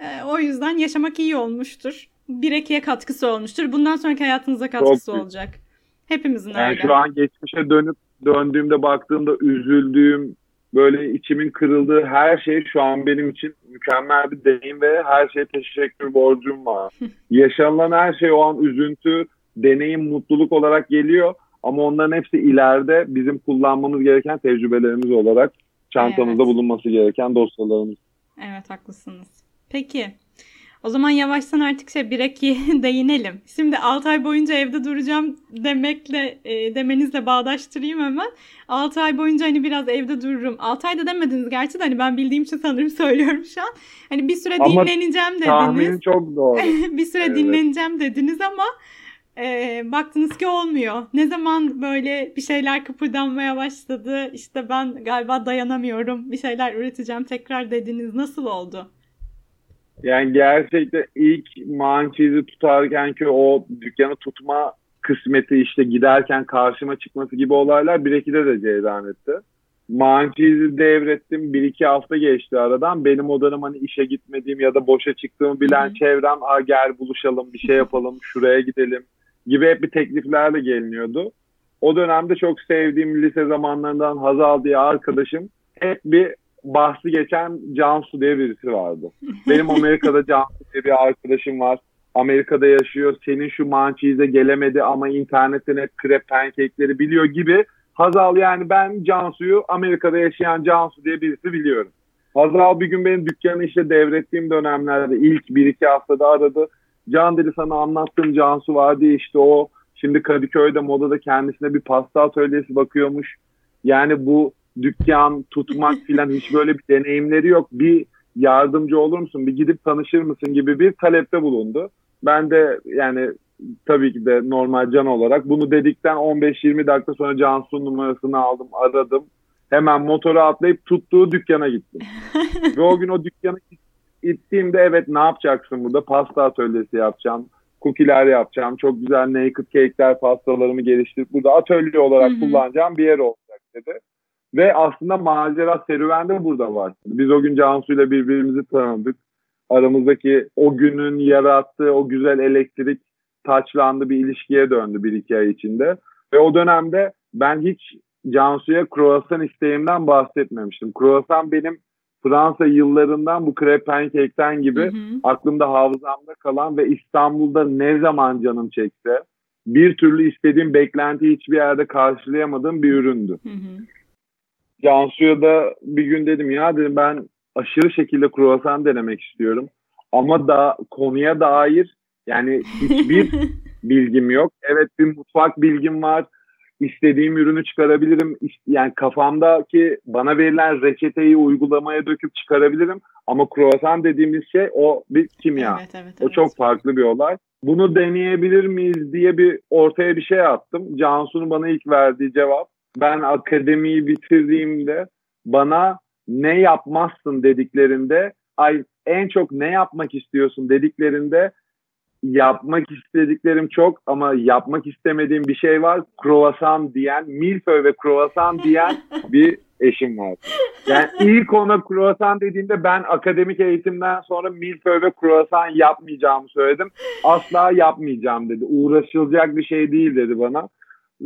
Ee, o yüzden yaşamak iyi olmuştur. Bir ikiye katkısı olmuştur. Bundan sonraki hayatınıza katkısı Çok olacak. Hepimizin Yani öyle. şu an geçmişe dönüp döndüğümde baktığımda üzüldüğüm, böyle içimin kırıldığı her şey şu an benim için mükemmel bir deneyim ve her şeye teşekkür borcum var. [laughs] Yaşanılan her şey o an üzüntü, deneyim, mutluluk olarak geliyor. Ama onların hepsi ileride bizim kullanmamız gereken tecrübelerimiz olarak çantamızda Evet. bulunması gereken dosyalarımız. Evet haklısınız. Peki. O zaman yavaştan artık şey bir iki [laughs] değinelim. Şimdi 6 ay boyunca evde duracağım demekle e, demenizle bağdaştırayım hemen. 6 ay boyunca hani biraz evde dururum. 6 ayda demediniz gerçi de hani ben bildiğim için sanırım [laughs] söylüyorum şu an. Hani bir süre Ama dinleneceğim dediniz. Tahmin çok doğru. [laughs] bir süre Evet. dinleneceğim dediniz ama e, baktınız ki olmuyor. Ne zaman böyle bir şeyler kıpırdanmaya başladı, işte ben galiba dayanamıyorum, bir şeyler üreteceğim tekrar dediniz. Nasıl oldu? Yani gerçekten ilk mançizi tutarken ki o dükkanı tutma kısmeti işte giderken karşıma çıkması gibi olaylar 1-2'de de cereyan etti. Mançizi devrettim. Bir iki hafta geçti aradan. Benim o dönem hani işe gitmediğim ya da boşa çıktığımı bilen Hı hı. çevrem Aa, gel buluşalım bir şey yapalım şuraya gidelim gibi hep bir tekliflerle geliniyordu. O dönemde çok sevdiğim lise zamanlarından Hazal diye arkadaşım hep bir bahsi geçen Cansu diye birisi vardı. Benim Amerika'da [laughs] Cansu diye bir arkadaşım var. Amerika'da yaşıyor. Senin şu mançize gelemedi ama internetten hep krep pancake'leri biliyor gibi. Hazal yani ben Cansu'yu Amerika'da yaşayan Cansu diye birisi biliyorum. Hazal bir gün benim dükkanı işte devrettiğim dönemlerde ilk bir iki haftada aradı. Can dedi sana anlattığım Cansu var diye işte o şimdi Kadıköy'de modada kendisine bir pasta atölyesi bakıyormuş. Yani bu dükkan tutmak [laughs] filan hiç böyle bir deneyimleri yok. Bir yardımcı olur musun? Bir gidip tanışır mısın gibi bir talepte bulundu. Ben de yani tabii ki de normal can olarak. Bunu dedikten 15-20 dakika sonra Cansu'nun numarasını aldım, aradım. Hemen motora atlayıp tuttuğu dükkana gittim. [laughs] Ve o gün o dükkana gittiğimde evet ne yapacaksın burada? Pasta atölyesi yapacağım. Cookie'ler yapacağım. Çok güzel naked cake'ler, pastalarımı geliştirip burada atölye olarak Hı-hı. kullanacağım bir yer olacak dedi. Ve aslında macera serüven de burada var. Biz o gün Cansu ile birbirimizi tanıdık. Aramızdaki o günün yarattığı o güzel elektrik taçlandı bir ilişkiye döndü bir iki ay içinde. Ve o dönemde ben hiç Cansu'ya kruvasan isteğimden bahsetmemiştim. Kruvasan benim Fransa yıllarından bu krep pancake'ten gibi hı hı. aklımda hafızamda kalan ve İstanbul'da ne zaman canım çekse bir türlü istediğim beklentiyi hiçbir yerde karşılayamadığım bir üründü. Hı hı. Cansu'ya da bir gün dedim ya dedim ben aşırı şekilde kruvasan denemek istiyorum. Ama da konuya dair yani hiçbir [laughs] bilgim yok. Evet bir mutfak bilgim var istediğim ürünü çıkarabilirim. Yani kafamdaki bana verilen reçeteyi uygulamaya döküp çıkarabilirim. Ama kruvasan dediğimiz şey o bir kimya. Evet, evet, o evet. çok farklı bir olay. Bunu deneyebilir miyiz diye bir ortaya bir şey attım. Cansu'nun bana ilk verdiği cevap. Ben akademiyi bitirdiğimde bana ne yapmazsın dediklerinde ay en çok ne yapmak istiyorsun dediklerinde yapmak istediklerim çok ama yapmak istemediğim bir şey var. Kruvasan diyen, milföy ve kruvasan diyen [laughs] bir eşim var. Yani ilk ona kruvasan dediğinde ben akademik eğitimden sonra milföy ve kruvasan yapmayacağımı söyledim. Asla yapmayacağım dedi. Uğraşılacak bir şey değil dedi bana.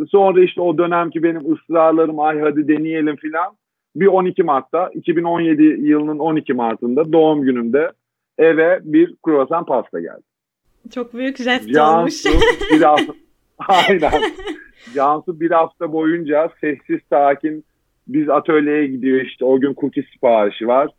Sonra işte o dönemki benim ısrarlarım ay hadi deneyelim filan. Bir 12 Mart'ta 2017 yılının 12 Mart'ında doğum günümde eve bir kruvasan pasta geldi. Çok büyük jest olmuş. bir hafta, [laughs] aynen. Cansu bir hafta boyunca sessiz sakin biz atölyeye gidiyor işte o gün cookie siparişi var.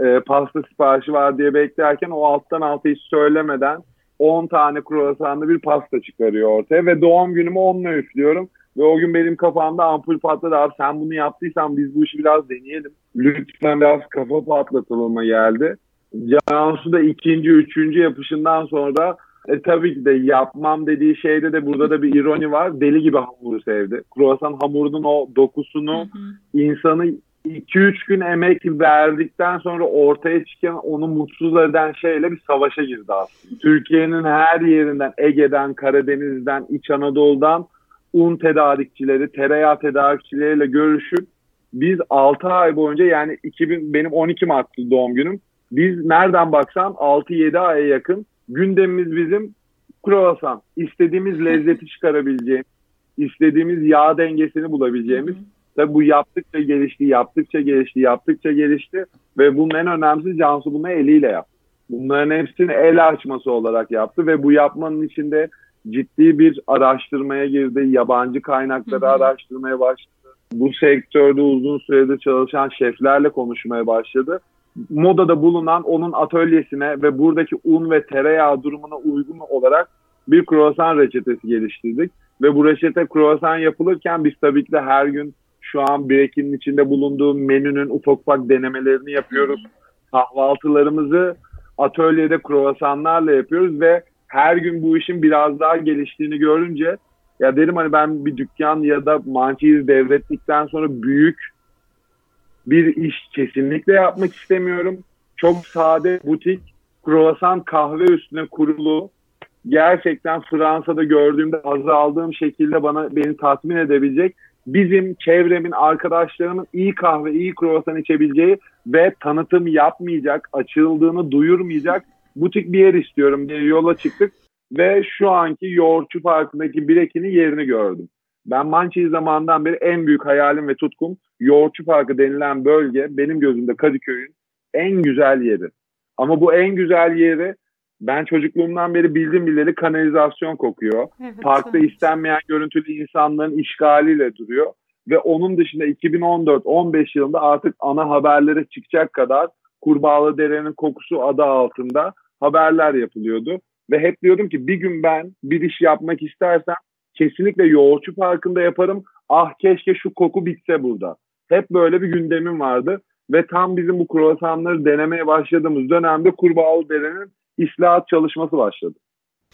E, pasta siparişi var diye beklerken o alttan alta hiç söylemeden 10 tane kruvasanlı bir pasta çıkarıyor ortaya ve doğum günümü onunla üflüyorum. Ve o gün benim kafamda ampul patladı abi sen bunu yaptıysan biz bu işi biraz deneyelim. Lütfen biraz kafa patlatılma geldi. Cansu da ikinci, üçüncü yapışından sonra e, tabii ki de yapmam dediği şeyde de burada da bir ironi var. Deli gibi hamuru sevdi. Kruvasan hamurunun o dokusunu hı hı. insanı 2-3 gün emek verdikten sonra ortaya çıkan onu mutsuz eden şeyle bir savaşa girdi aslında. Türkiye'nin her yerinden, Ege'den, Karadeniz'den, İç Anadolu'dan un tedarikçileri, tereyağı tedarikçileriyle görüşüp biz 6 ay boyunca yani 2000 benim 12 Mart'tı doğum günüm. Biz nereden baksan 6-7 aya yakın gündemimiz bizim kruvasan. İstediğimiz lezzeti çıkarabileceğimiz, istediğimiz yağ dengesini bulabileceğimiz. Tabi bu yaptıkça gelişti, yaptıkça gelişti, yaptıkça gelişti ve bunun en önemlisi Cansu bunu eliyle yaptı. Bunların hepsini el açması olarak yaptı ve bu yapmanın içinde ciddi bir araştırmaya girdi. Yabancı kaynakları araştırmaya başladı. Bu sektörde uzun süredir çalışan şeflerle konuşmaya başladı modada bulunan onun atölyesine ve buradaki un ve tereyağı durumuna uygun olarak bir kruvasan reçetesi geliştirdik. Ve bu reçete kruvasan yapılırken biz tabii ki de her gün şu an Brekin'in içinde bulunduğu menünün ufak ufak denemelerini yapıyoruz. Kahvaltılarımızı atölyede kruvasanlarla yapıyoruz ve her gün bu işin biraz daha geliştiğini görünce ya derim hani ben bir dükkan ya da mançiyi devrettikten sonra büyük bir iş kesinlikle yapmak istemiyorum. Çok sade, butik, kruvasan kahve üstüne kurulu, gerçekten Fransa'da gördüğümde azaldığım şekilde bana beni tatmin edebilecek bizim çevremin, arkadaşlarımın iyi kahve, iyi kruvasan içebileceği ve tanıtım yapmayacak, açıldığını duyurmayacak butik bir yer istiyorum diye yola çıktık ve şu anki Yoğurtçu Parkı'ndaki Bireki'nin yerini gördüm. Ben Mançi'yi zamandan beri en büyük hayalim ve tutkum Yoğurtçu Parkı denilen bölge benim gözümde Kadıköy'ün en güzel yeri. Ama bu en güzel yeri ben çocukluğumdan beri bildim bileli kanalizasyon kokuyor. Evet, Parkta evet. istenmeyen görüntülü insanların işgaliyle duruyor. Ve onun dışında 2014-15 yılında artık ana haberlere çıkacak kadar Kurbağalı Dere'nin kokusu adı altında haberler yapılıyordu. Ve hep diyordum ki bir gün ben bir iş yapmak istersem kesinlikle yoğurtçu parkında yaparım. Ah keşke şu koku bitse burada. Hep böyle bir gündemim vardı. Ve tam bizim bu kruvasanları denemeye başladığımız dönemde Kurbağalı Dere'nin islahat çalışması başladı.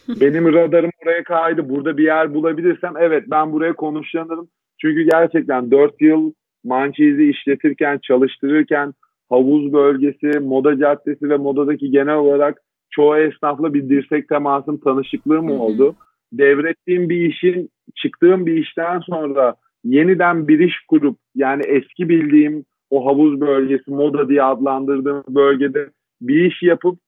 [laughs] Benim radarım oraya kaydı. Burada bir yer bulabilirsem evet ben buraya konuşlanırım. Çünkü gerçekten 4 yıl Mançiz'i işletirken, çalıştırırken havuz bölgesi, moda caddesi ve modadaki genel olarak çoğu esnafla bir dirsek temasım, tanışıklığım oldu. Devrettiğim bir işin, çıktığım bir işten sonra yeniden bir iş kurup yani eski bildiğim o havuz bölgesi, moda diye adlandırdığım bölgede bir iş yapıp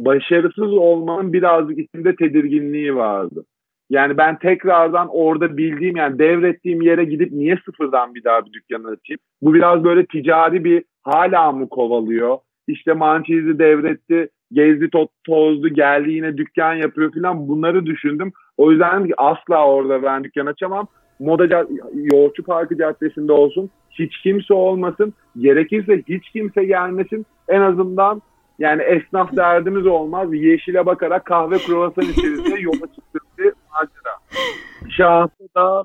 başarısız olmanın birazcık içinde tedirginliği vardı. Yani ben tekrardan orada bildiğim yani devrettiğim yere gidip niye sıfırdan bir daha bir dükkan açayım? Bu biraz böyle ticari bir hala mı kovalıyor? İşte mançizi devretti, gezdi to tozdu, geldi yine dükkan yapıyor falan bunları düşündüm. O yüzden asla orada ben dükkan açamam. Moda Yoğurtçu Parkı Caddesi'nde olsun. Hiç kimse olmasın. Gerekirse hiç kimse gelmesin. En azından yani esnaf derdimiz olmaz. Yeşile bakarak kahve kruvasan içerisinde [laughs] yola çıktık bir macera. Şansı da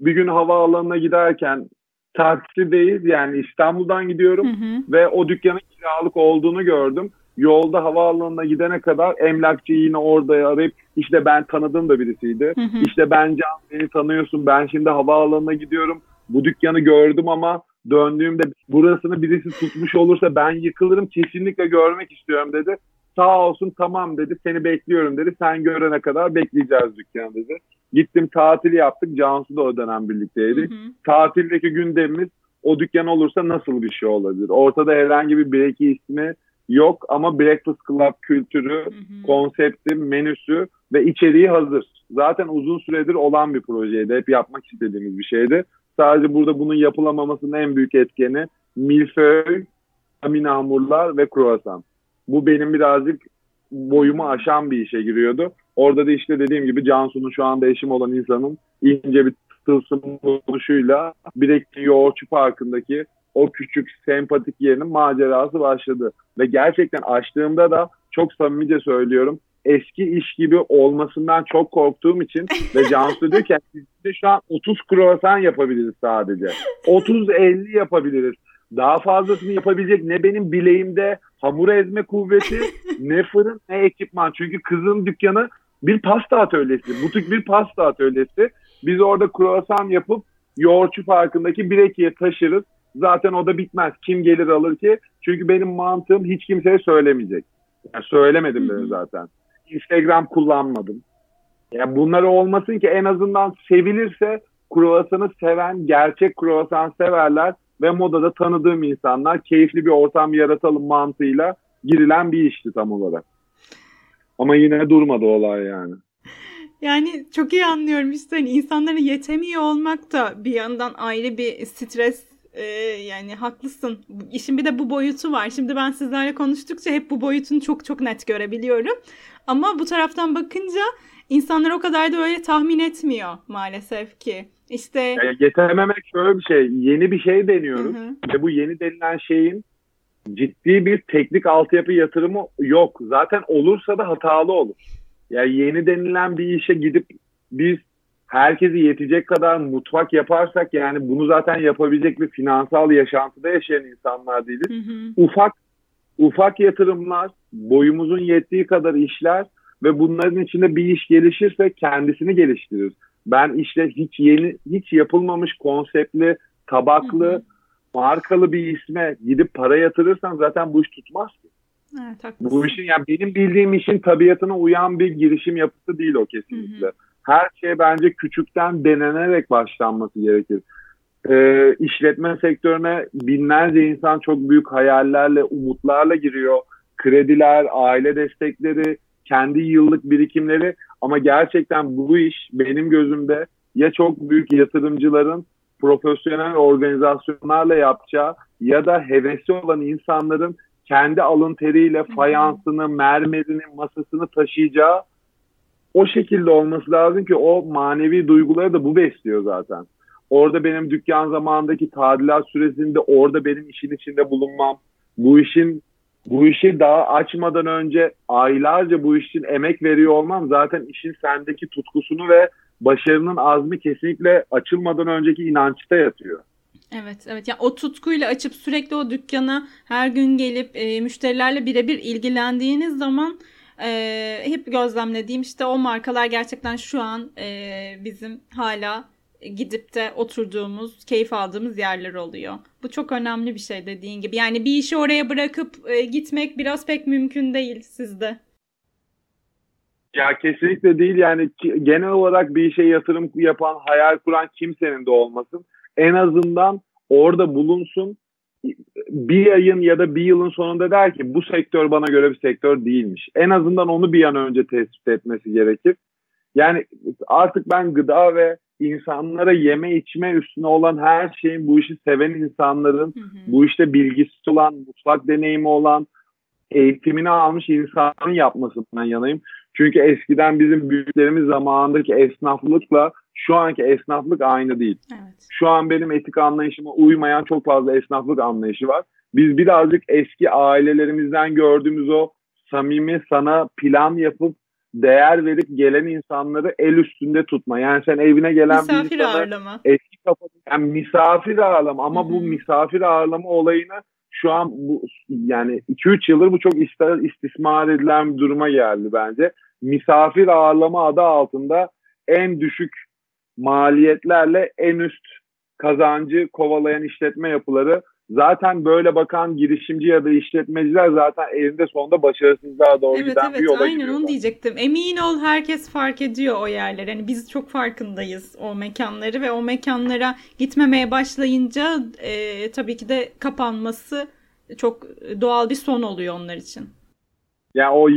bir gün havaalanına giderken taksideyiz. Yani İstanbul'dan gidiyorum hı hı. ve o dükkanın kiralık olduğunu gördüm. Yolda havaalanına gidene kadar emlakçı yine orada arayıp işte ben tanıdığım da birisiydi. Hı hı. İşte ben Can beni tanıyorsun ben şimdi havaalanına gidiyorum. Bu dükkanı gördüm ama döndüğümde burasını birisi tutmuş olursa ben yıkılırım kesinlikle görmek istiyorum dedi. Sağ olsun tamam dedi seni bekliyorum dedi. Sen görene kadar bekleyeceğiz dükkanı dedi. Gittim tatil yaptık. Cansu da o dönem birlikteydik. Hı hı. Tatildeki gündemimiz o dükkan olursa nasıl bir şey olabilir? Ortada herhangi bir break ismi yok ama Breakfast Club kültürü, hı hı. konsepti, menüsü ve içeriği hazır. Zaten uzun süredir olan bir projeydi. Hep yapmak istediğimiz bir şeydi. Sadece burada bunun yapılamamasının en büyük etkeni milföy, amine hamurlar ve kruvasan. Bu benim birazcık boyumu aşan bir işe giriyordu. Orada da işte dediğim gibi Cansu'nun şu anda eşim olan insanın ince bir tılsım buluşuyla Bilekli Yoğurtçu Parkı'ndaki o küçük sempatik yerinin macerası başladı. Ve gerçekten açtığımda da çok samimice söylüyorum eski iş gibi olmasından çok korktuğum için ve Cansu diyor ki biz şu an 30 kruvasan yapabiliriz sadece. 30-50 yapabiliriz. Daha fazlasını yapabilecek ne benim bileğimde hamur ezme kuvveti ne fırın ne ekipman. Çünkü kızın dükkanı bir pasta atölyesi. Butik bir pasta atölyesi. Biz orada kruvasan yapıp yoğurtçu farkındaki bir ekiye taşırız. Zaten o da bitmez. Kim gelir alır ki? Çünkü benim mantığım hiç kimseye söylemeyecek. Yani söylemedim ben zaten. Instagram kullanmadım. Yani bunları olmasın ki en azından sevilirse kruvasanı seven, gerçek kruvasan severler ve modada tanıdığım insanlar keyifli bir ortam yaratalım mantığıyla girilen bir işti tam olarak. Ama yine durmadı olay yani. Yani çok iyi anlıyorum işte hani insanlara yetemiyor olmak da bir yandan ayrı bir stres ee, yani haklısın. İşin bir de bu boyutu var. Şimdi ben sizlerle konuştukça hep bu boyutunu çok çok net görebiliyorum. Ama bu taraftan bakınca insanlar o kadar da öyle tahmin etmiyor maalesef ki. İşte yani getirememek şöyle bir şey. Yeni bir şey deniyoruz. Hı hı. Ve bu yeni denilen şeyin ciddi bir teknik altyapı yatırımı yok. Zaten olursa da hatalı olur. Yani yeni denilen bir işe gidip biz herkesi yetecek kadar mutfak yaparsak yani bunu zaten yapabilecek bir finansal yaşantıda yaşayan insanlar değiliz. Hı hı. Ufak ufak yatırımlar, boyumuzun yettiği kadar işler ve bunların içinde bir iş gelişirse kendisini geliştirir. Ben işte hiç yeni, hiç yapılmamış konseptli, tabaklı, hı hı. markalı bir isme gidip para yatırırsan zaten bu iş tutmaz ki. Evet, haklısın. bu işin yani benim bildiğim işin tabiatına uyan bir girişim yapısı değil o kesinlikle. Hı hı. Her şey bence küçükten denenerek başlanması gerekir. Ee, işletme sektörüne binlerce insan çok büyük hayallerle, umutlarla giriyor. Krediler, aile destekleri, kendi yıllık birikimleri ama gerçekten bu iş benim gözümde ya çok büyük yatırımcıların profesyonel organizasyonlarla yapacağı ya da hevesi olan insanların kendi alın teriyle fayansını, mermerini, masasını taşıyacağı o şekilde olması lazım ki o manevi duyguları da bu besliyor zaten. Orada benim dükkan zamanındaki tadilat süresinde orada benim işin içinde bulunmam, bu işin bu işi daha açmadan önce aylarca bu iş için emek veriyor olmam zaten işin sendeki tutkusunu ve başarının azmi kesinlikle açılmadan önceki inançta yatıyor. Evet, evet. Yani o tutkuyla açıp sürekli o dükkana her gün gelip e, müşterilerle birebir ilgilendiğiniz zaman e, hep gözlemlediğim işte o markalar gerçekten şu an e, bizim hala gidip de oturduğumuz, keyif aldığımız yerler oluyor. Bu çok önemli bir şey dediğin gibi. Yani bir işi oraya bırakıp e, gitmek biraz pek mümkün değil sizde. Ya kesinlikle değil yani genel olarak bir işe yatırım yapan, hayal kuran kimsenin de olmasın. En azından orada bulunsun. Bir ayın ya da bir yılın sonunda der ki bu sektör bana göre bir sektör değilmiş. En azından onu bir an önce tespit etmesi gerekir. Yani artık ben gıda ve insanlara yeme içme üstüne olan her şeyin bu işi seven insanların, hı hı. bu işte bilgisi olan, mutfak deneyimi olan, eğitimini almış insanın yapmasından yanayım. Çünkü eskiden bizim büyüklerimiz zamanındaki esnaflıkla şu anki esnaflık aynı değil. Evet. Şu an benim etik anlayışıma uymayan çok fazla esnaflık anlayışı var. Biz birazcık eski ailelerimizden gördüğümüz o samimi sana plan yapıp değer verip gelen insanları el üstünde tutma. Yani sen evine gelen misafir bir insanı ağırlama. eski kafalı yani misafir ağırlama ama Hı-hı. bu misafir ağırlama olayını şu an bu yani 2-3 yıldır bu çok istismar edilen bir duruma geldi bence. Misafir ağırlama adı altında en düşük maliyetlerle en üst kazancı kovalayan işletme yapıları zaten böyle bakan girişimci ya da işletmeciler zaten elinde sonunda başarısızlığa doğru evet, giden evet, bir yola aynen gidiyorlar. onu diyecektim. Emin ol herkes fark ediyor o yerleri. Hani biz çok farkındayız o mekanları ve o mekanlara gitmemeye başlayınca e, tabii ki de kapanması çok doğal bir son oluyor onlar için. Yani o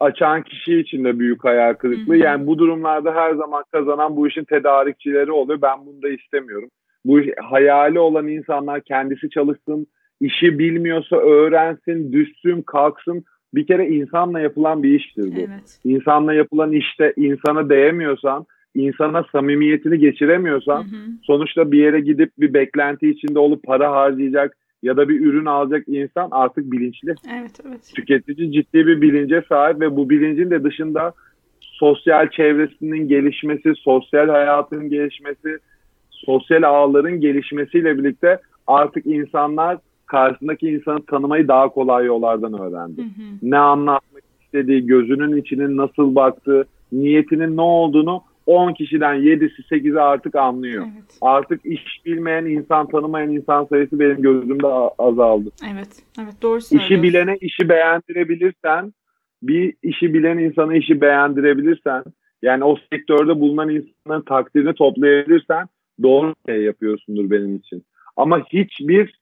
açan kişi için de büyük hayal kırıklığı. Hı hı. Yani bu durumlarda her zaman kazanan bu işin tedarikçileri oluyor. Ben bunu da istemiyorum bu hayali olan insanlar kendisi çalışsın, işi bilmiyorsa öğrensin, düşsün, kalksın. Bir kere insanla yapılan bir iştir bu. Evet. İnsanla yapılan işte insana değemiyorsan, insana samimiyetini geçiremiyorsan, hı hı. sonuçta bir yere gidip bir beklenti içinde olup para harcayacak ya da bir ürün alacak insan artık bilinçli. Evet, evet. Tüketici ciddi bir bilince sahip ve bu bilincin de dışında sosyal çevresinin gelişmesi, sosyal hayatın gelişmesi, sosyal ağların gelişmesiyle birlikte artık insanlar karşısındaki insanı tanımayı daha kolay yollardan öğrendi. Hı hı. Ne anlatmak istediği, gözünün içinin nasıl baktığı, niyetinin ne olduğunu 10 kişiden 7'si 8'i artık anlıyor. Evet. Artık iş bilmeyen insan, tanımayan insan sayısı benim gözümde azaldı. Evet, evet doğru söylüyorsun. İşi bilene işi beğendirebilirsen, bir işi bilen insana işi beğendirebilirsen, yani o sektörde bulunan insanların takdirini toplayabilirsen doğru şey yapıyorsundur benim için. Ama hiçbir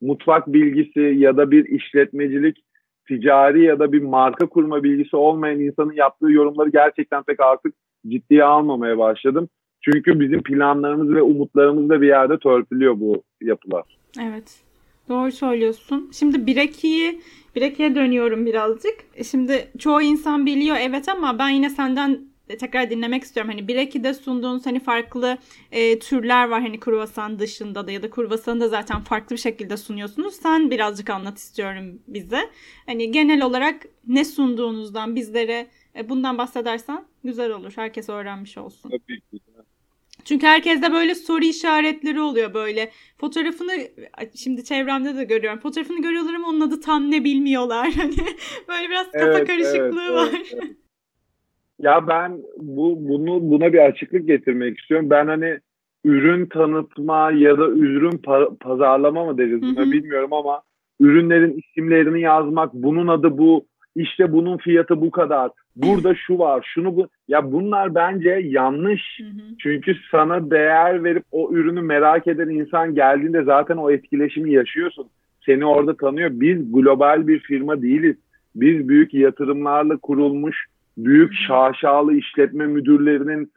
mutfak bilgisi ya da bir işletmecilik, ticari ya da bir marka kurma bilgisi olmayan insanın yaptığı yorumları gerçekten pek artık ciddiye almamaya başladım. Çünkü bizim planlarımız ve umutlarımız da bir yerde törpülüyor bu yapılar. Evet. Doğru söylüyorsun. Şimdi Bireki'yi Bireki'ye dönüyorum birazcık. Şimdi çoğu insan biliyor evet ama ben yine senden tekrar dinlemek istiyorum. Hani 1-2'de sunduğunuz hani farklı e, türler var hani kruvasan dışında da ya da kruvasanı da zaten farklı bir şekilde sunuyorsunuz. Sen birazcık anlat istiyorum bize. Hani genel olarak ne sunduğunuzdan bizlere e, bundan bahsedersen güzel olur. Herkes öğrenmiş olsun. Tabii ki. Çünkü herkeste böyle soru işaretleri oluyor böyle. Fotoğrafını şimdi çevremde de görüyorum. Fotoğrafını görüyorlar ama onun adı tam ne bilmiyorlar. [laughs] Hani böyle biraz kafa evet, karışıklığı evet, var. Evet, evet. Ya ben bu bunu buna bir açıklık getirmek istiyorum. Ben hani ürün tanıtma ya da ürün pa- pazarlama mı deriz buna bilmiyorum ama ürünlerin isimlerini yazmak, bunun adı bu, işte bunun fiyatı bu kadar. Burada şu var, şunu bu. Ya bunlar bence yanlış. Çünkü sana değer verip o ürünü merak eden insan geldiğinde zaten o etkileşimi yaşıyorsun. Seni orada tanıyor. Biz global bir firma değiliz. Biz büyük yatırımlarla kurulmuş büyük şaşalı işletme müdürlerinin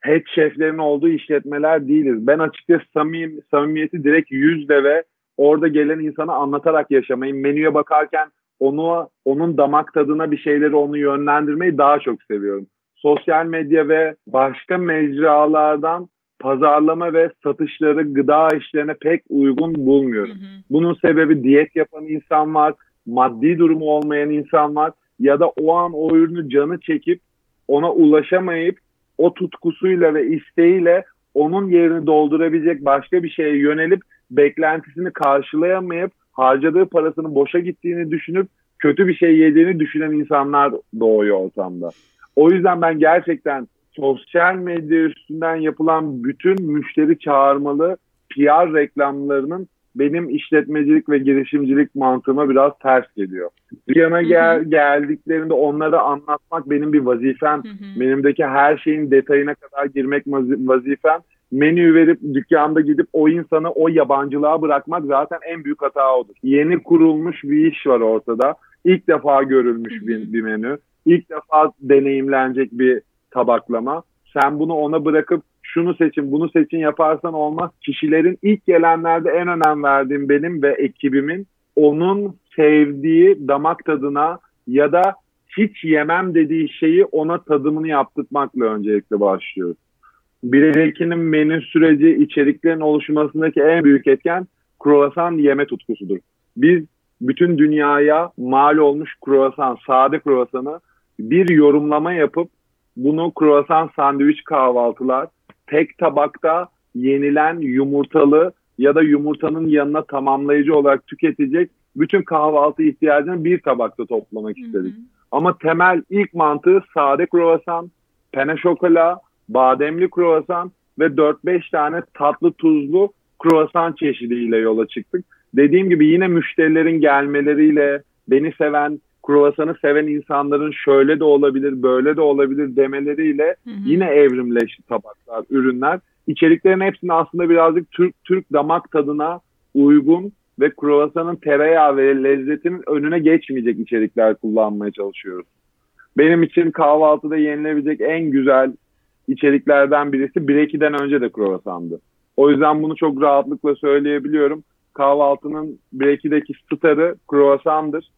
head şeflerin olduğu işletmeler değiliz. Ben açıkçası samim, samimiyeti direkt yüzde ve orada gelen insana anlatarak yaşamayı, menüye bakarken onu onun damak tadına bir şeyleri onu yönlendirmeyi daha çok seviyorum. Sosyal medya ve başka mecralardan pazarlama ve satışları gıda işlerine pek uygun bulmuyorum. Hı hı. Bunun sebebi diyet yapan insan var, maddi durumu olmayan insan var ya da o an o ürünü canı çekip ona ulaşamayıp o tutkusuyla ve isteğiyle onun yerini doldurabilecek başka bir şeye yönelip beklentisini karşılayamayıp harcadığı parasının boşa gittiğini düşünüp kötü bir şey yediğini düşünen insanlar doğuyor ortamda. O yüzden ben gerçekten sosyal medya üstünden yapılan bütün müşteri çağırmalı PR reklamlarının benim işletmecilik ve girişimcilik mantığıma biraz ters geliyor. Dükkana gel, geldiklerinde onlara anlatmak benim bir vazifem. Hı hı. Benimdeki her şeyin detayına kadar girmek vazifem. Menü verip dükkanda gidip o insanı o yabancılığa bırakmak zaten en büyük hata odur. Yeni kurulmuş bir iş var ortada. İlk defa görülmüş. Bir, bir menü. İlk defa deneyimlenecek bir tabaklama. Sen bunu ona bırakıp şunu seçin bunu seçin yaparsan olmaz. Kişilerin ilk gelenlerde en önem verdiğim benim ve ekibimin onun sevdiği damak tadına ya da hiç yemem dediği şeyi ona tadımını yaptırmakla öncelikle başlıyoruz. Birekinin menü süreci içeriklerin oluşmasındaki en büyük etken kruvasan yeme tutkusudur. Biz bütün dünyaya mal olmuş kruvasan, sade kruvasanı bir yorumlama yapıp bunu kruvasan sandviç kahvaltılar tek tabakta yenilen yumurtalı ya da yumurtanın yanına tamamlayıcı olarak tüketecek bütün kahvaltı ihtiyacını bir tabakta toplamak istedik. Hı hı. Ama temel ilk mantığı sade kruvasan, pene şokola, bademli kruvasan ve 4-5 tane tatlı tuzlu kruvasan çeşidiyle yola çıktık. Dediğim gibi yine müşterilerin gelmeleriyle, beni seven, kruvasanı seven insanların şöyle de olabilir, böyle de olabilir demeleriyle hı hı. yine evrimleşti tabaklar, ürünler. İçeriklerin hepsini aslında birazcık Türk Türk damak tadına uygun ve kruvasanın tereyağı ve lezzetinin önüne geçmeyecek içerikler kullanmaya çalışıyoruz. Benim için kahvaltıda yenilebilecek en güzel içeriklerden birisi 1-2'den önce de kruvasandı. O yüzden bunu çok rahatlıkla söyleyebiliyorum. Kahvaltının 1-2'deki starı kruvasandır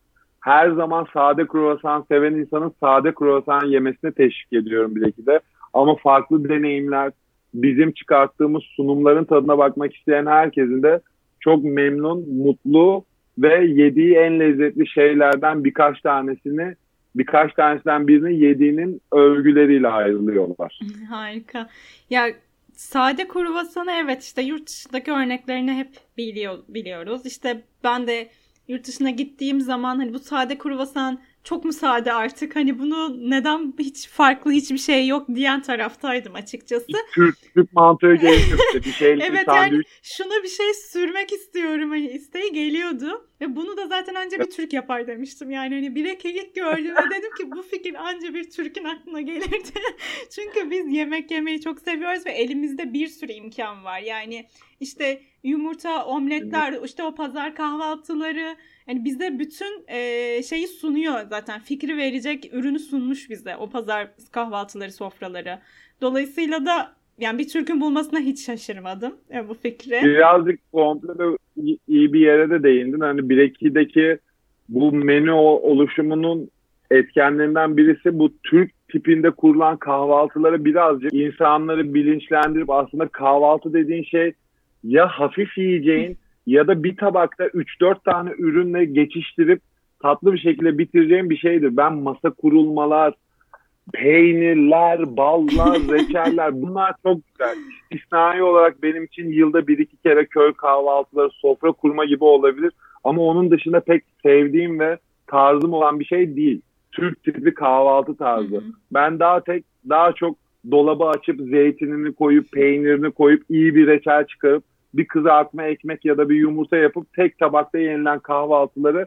her zaman sade kruvasan seven insanın sade kruvasan yemesine teşvik ediyorum bileki de. Ama farklı deneyimler, bizim çıkarttığımız sunumların tadına bakmak isteyen herkesin de çok memnun, mutlu ve yediği en lezzetli şeylerden birkaç tanesini birkaç tanesinden birini yediğinin övgüleriyle ayrılıyorlar. [laughs] Harika. Ya sade kruvasanı evet işte yurt dışındaki örneklerini hep biliyor, biliyoruz. İşte ben de yurt dışına gittiğim zaman hani bu sade kruvasan çok mu sade artık hani bunu neden hiç farklı hiçbir şey yok diyen taraftaydım açıkçası. Türk, Türk mantığı geliyor bir şey [laughs] Evet yani şuna bir şey sürmek istiyorum hani isteği geliyordu ve bunu da zaten ancak bir Türk yapar demiştim yani hani bir ilk gördüm ve dedim ki bu fikir ancak bir Türk'ün aklına gelirdi. [laughs] Çünkü biz yemek yemeyi çok seviyoruz ve elimizde bir sürü imkan var yani işte yumurta, omletler, işte o pazar kahvaltıları yani bize bütün e, şeyi sunuyor zaten. Fikri verecek ürünü sunmuş bize o pazar kahvaltıları, sofraları. Dolayısıyla da yani bir Türk'ün bulmasına hiç şaşırmadım e, bu fikri. Birazcık komple de iyi bir yere de değindin. Hani Bireki'deki bu menü oluşumunun etkenlerinden birisi bu Türk tipinde kurulan kahvaltıları birazcık insanları bilinçlendirip aslında kahvaltı dediğin şey ya hafif yiyeceğin [laughs] ya da bir tabakta 3-4 tane ürünle geçiştirip tatlı bir şekilde bitireceğin bir şeydir. Ben masa kurulmalar, peynirler, ballar, [laughs] reçeller bunlar çok güzel. İstisnai olarak benim için yılda bir iki kere köy kahvaltıları, sofra kurma gibi olabilir. Ama onun dışında pek sevdiğim ve tarzım olan bir şey değil. Türk tipi kahvaltı tarzı. Ben daha tek daha çok dolabı açıp zeytinini koyup peynirini koyup iyi bir reçel çıkarıp bir kızartma ekmek ya da bir yumurta yapıp tek tabakta yenilen kahvaltıları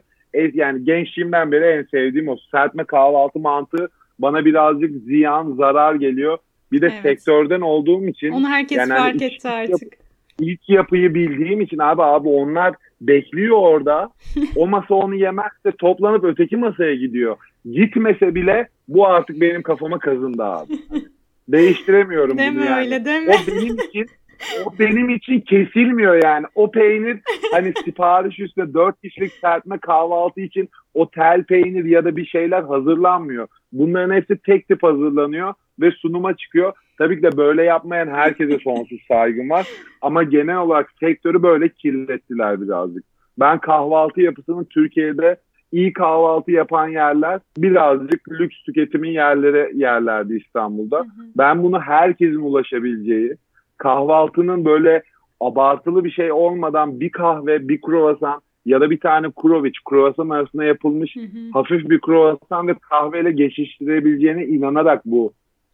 yani gençliğimden beri en sevdiğim o serpme kahvaltı mantığı bana birazcık ziyan, zarar geliyor. Bir de evet. sektörden olduğum için. Onu herkes yani fark hani etti artık. Yapı, ilk yapıyı bildiğim için abi abi onlar bekliyor orada. [laughs] o masa onu yemezse toplanıp öteki masaya gidiyor. Gitmese bile bu artık benim kafama kazındı abi. [laughs] Değiştiremiyorum deme bunu yani. öyle deme. O benim için [laughs] o benim için kesilmiyor yani. O peynir hani [laughs] sipariş üstüne dört kişilik serpme kahvaltı için o tel peynir ya da bir şeyler hazırlanmıyor. Bunların hepsi tek tip hazırlanıyor ve sunuma çıkıyor. Tabii ki de böyle yapmayan herkese sonsuz saygım var. Ama genel olarak sektörü böyle kirlettiler birazcık. Ben kahvaltı yapısının Türkiye'de iyi kahvaltı yapan yerler birazcık lüks tüketimin yerleri yerlerdi İstanbul'da. Hı hı. Ben bunu herkesin ulaşabileceği, kahvaltının böyle abartılı bir şey olmadan bir kahve, bir kruvasan ya da bir tane kruvaç, kruvasan arasında yapılmış hı hı. hafif bir kruvasan ve kahveyle geçiştirebileceğine inanarak bu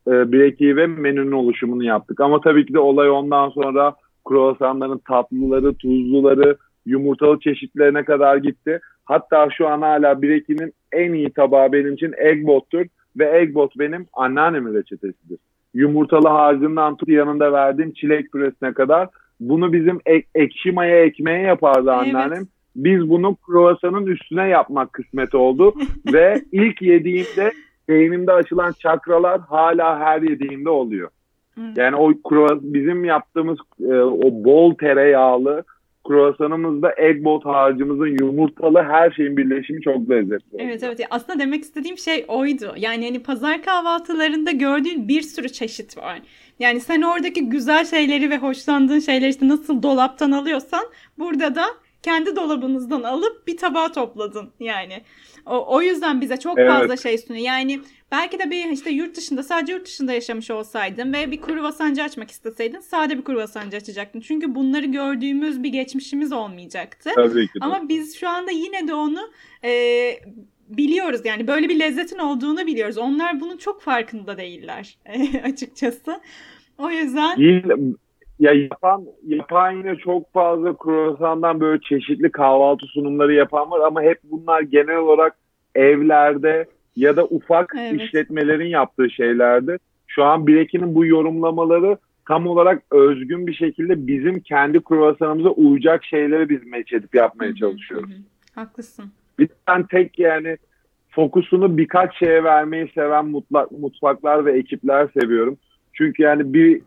e, break ve menünün oluşumunu yaptık. Ama tabii ki de olay ondan sonra kruvasanların tatlıları, tuzluları, yumurtalı çeşitlerine kadar gitti. Hatta şu an hala Breaky'nin en iyi tabağı benim için Eggbot'tur ve Eggbot benim anneannemin reçetesidir. Yumurtalı harcından tut yanında verdiğim çilek püresine kadar bunu bizim ek, ekşi maya ekmeğe yapardı anneannem. Evet. Biz bunu kruvasanın üstüne yapmak kısmet oldu [laughs] ve ilk yediğimde beynimde açılan çakralar hala her yediğimde oluyor. Yani o kruvas bizim yaptığımız e, o bol tereyağlı kruvasanımızda eggbot harcımızın yumurtalı her şeyin birleşimi çok lezzetli. Evet evet aslında demek istediğim şey oydu. Yani hani pazar kahvaltılarında gördüğün bir sürü çeşit var. Yani sen oradaki güzel şeyleri ve hoşlandığın şeyleri işte nasıl dolaptan alıyorsan burada da kendi dolabınızdan alıp bir tabağa topladın yani. O, o yüzden bize çok evet. fazla şey sunuyor. Yani belki de bir işte yurt dışında sadece yurt dışında yaşamış olsaydın ve bir kruvasancı açmak isteseydin sade bir kruvasancı açacaktın. Çünkü bunları gördüğümüz bir geçmişimiz olmayacaktı. Tabii ki de. Ama biz şu anda yine de onu e, biliyoruz yani böyle bir lezzetin olduğunu biliyoruz. Onlar bunun çok farkında değiller [laughs] açıkçası. O yüzden Değil, ya yapan yapan yine çok fazla kruvasandan böyle çeşitli kahvaltı sunumları yapan var ama hep bunlar genel olarak evlerde ya da ufak evet. işletmelerin yaptığı şeylerdi. Şu an Bireki'nin bu yorumlamaları tam olarak özgün bir şekilde bizim kendi kruvasanımıza uyacak şeyleri biz meç edip yapmaya çalışıyoruz. Hı hı. Haklısın. Bir tane tek yani fokusunu birkaç şeye vermeyi seven mutlak, mutfaklar ve ekipler seviyorum. Çünkü yani bir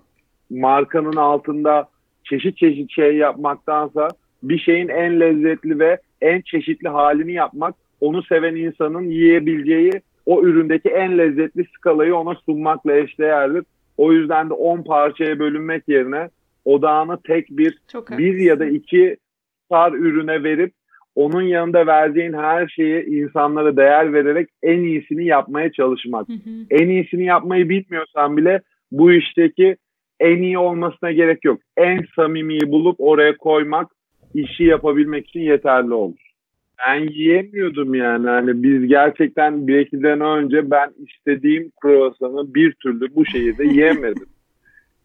markanın altında çeşit çeşit şey yapmaktansa bir şeyin en lezzetli ve en çeşitli halini yapmak onu seven insanın yiyebileceği o üründeki en lezzetli skalayı ona sunmakla eşdeğerdir. O yüzden de 10 parçaya bölünmek yerine odağını tek bir Çok bir ya da iki star ürüne verip onun yanında verdiğin her şeyi insanlara değer vererek en iyisini yapmaya çalışmak. Hı hı. En iyisini yapmayı bilmiyorsan bile bu işteki en iyi olmasına gerek yok. En samimiyi bulup oraya koymak işi yapabilmek için yeterli olur. Ben yiyemiyordum yani. Hani biz gerçekten bir ikiden önce ben istediğim kruvasanı bir türlü bu şehirde [laughs] yiyemedim.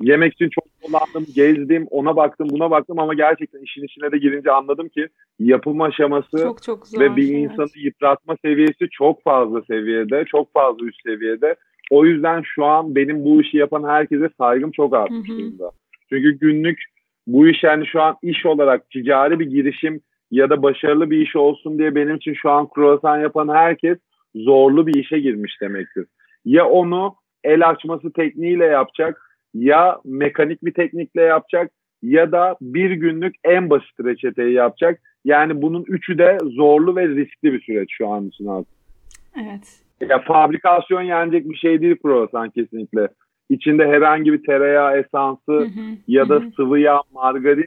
Yemek için çok dolandım, gezdim, ona baktım, buna baktım ama gerçekten işin içine de girince anladım ki yapım aşaması çok, çok zor, ve bir evet. insanı yıpratma seviyesi çok fazla seviyede, çok fazla üst seviyede. O yüzden şu an benim bu işi yapan herkese saygım çok artmış durumda. Çünkü günlük bu iş yani şu an iş olarak ticari bir girişim ya da başarılı bir iş olsun diye benim için şu an kruvasan yapan herkes zorlu bir işe girmiş demektir. Ya onu el açması tekniğiyle yapacak ya mekanik bir teknikle yapacak ya da bir günlük en basit reçeteyi yapacak. Yani bunun üçü de zorlu ve riskli bir süreç şu an için artık. Evet. Ya fabrikasyon yenecek bir şey değil kruvasan kesinlikle. İçinde herhangi bir tereyağı esansı hı hı, ya da hı. sıvı yağ, margarin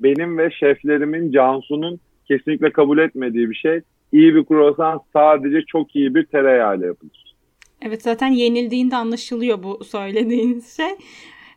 benim ve şeflerimin Cansu'nun kesinlikle kabul etmediği bir şey. İyi bir kruvasan sadece çok iyi bir tereyağıyla yapılır. Evet zaten yenildiğinde anlaşılıyor bu söylediğiniz şey.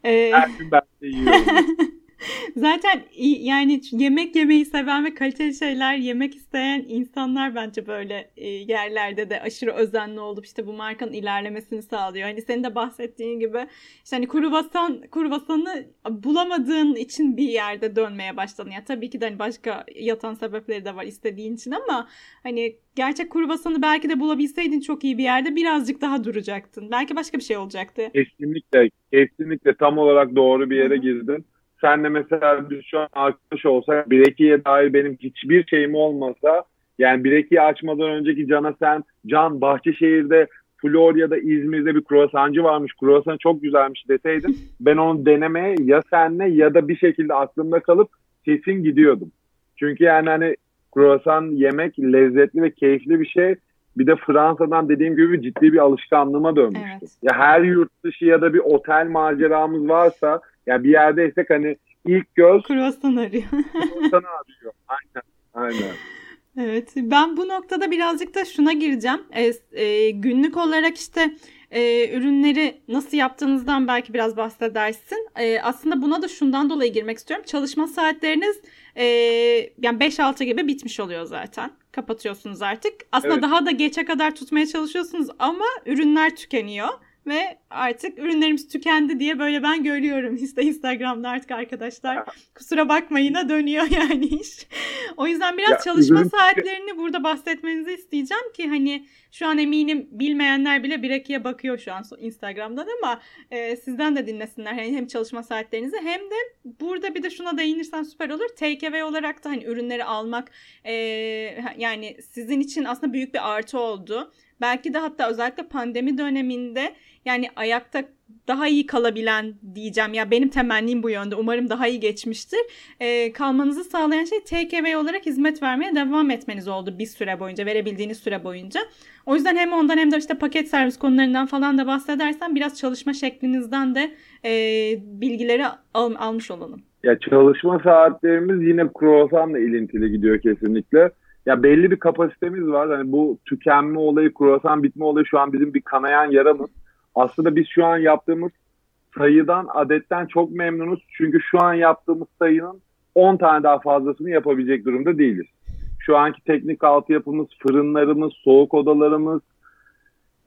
Ee... Her gün ben de yiyorum. [laughs] [laughs] Zaten yani yemek yemeyi seven ve kaliteli şeyler yemek isteyen insanlar bence böyle e, yerlerde de aşırı özenli olup işte bu markanın ilerlemesini sağlıyor. Hani senin de bahsettiğin gibi işte hani kruvasan, kruvasanı bulamadığın için bir yerde dönmeye başladın. Ya tabii ki de hani başka yatan sebepleri de var istediğin için ama hani gerçek kruvasanı belki de bulabilseydin çok iyi bir yerde birazcık daha duracaktın. Belki başka bir şey olacaktı. Kesinlikle, kesinlikle tam olarak doğru bir yere girdin sen de mesela biz şu an arkadaş olsak Bireki'ye dair benim hiçbir şeyim olmasa yani Bireki'yi açmadan önceki Can'a sen Can Bahçeşehir'de Florya'da İzmir'de bir kruvasancı varmış. Kruvasan çok güzelmiş deseydin [laughs] ben onu denemeye ya senle ya da bir şekilde aklımda kalıp kesin gidiyordum. Çünkü yani hani kruvasan yemek lezzetli ve keyifli bir şey. Bir de Fransa'dan dediğim gibi ciddi bir alışkanlığıma dönmüştü. Evet. Ya her yurt dışı ya da bir otel maceramız varsa yani bir yerdeysek hani ilk göz kruvasan arıyor. kruvasan arıyor. Aynen. Aynen. Evet ben bu noktada birazcık da şuna gireceğim. E, e, günlük olarak işte e, ürünleri nasıl yaptığınızdan belki biraz bahsedersin. E, aslında buna da şundan dolayı girmek istiyorum. Çalışma saatleriniz e, yani 5-6 gibi bitmiş oluyor zaten. Kapatıyorsunuz artık. Aslında evet. daha da geçe kadar tutmaya çalışıyorsunuz ama ürünler tükeniyor ve artık ürünlerimiz tükendi diye böyle ben görüyorum [laughs] işte Instagram'da artık arkadaşlar. Kusura bakmayın dönüyor [laughs] yani iş. o yüzden biraz ya, çalışma ürün... saatlerini burada bahsetmenizi isteyeceğim ki hani şu an eminim bilmeyenler bile Bireki'ye bakıyor şu an Instagram'dan ama e, sizden de dinlesinler. Yani hem çalışma saatlerinizi hem de burada bir de şuna değinirsen süper olur. Take away olarak da hani ürünleri almak e, yani sizin için aslında büyük bir artı oldu. Belki de hatta özellikle pandemi döneminde yani ayakta daha iyi kalabilen diyeceğim. Ya benim temennim bu yönde. Umarım daha iyi geçmiştir. E, kalmanızı sağlayan şey take olarak hizmet vermeye devam etmeniz oldu bir süre boyunca. Verebildiğiniz süre boyunca. O yüzden hem ondan hem de işte paket servis konularından falan da bahsedersen biraz çalışma şeklinizden de e, bilgileri al, almış olalım. Ya çalışma saatlerimiz yine kruvasanla ilintili gidiyor kesinlikle. Ya belli bir kapasitemiz var. Hani bu tükenme olayı, kruvasan bitme olayı şu an bizim bir kanayan yaramız aslında biz şu an yaptığımız sayıdan, adetten çok memnunuz. Çünkü şu an yaptığımız sayının 10 tane daha fazlasını yapabilecek durumda değiliz. Şu anki teknik altyapımız, fırınlarımız, soğuk odalarımız,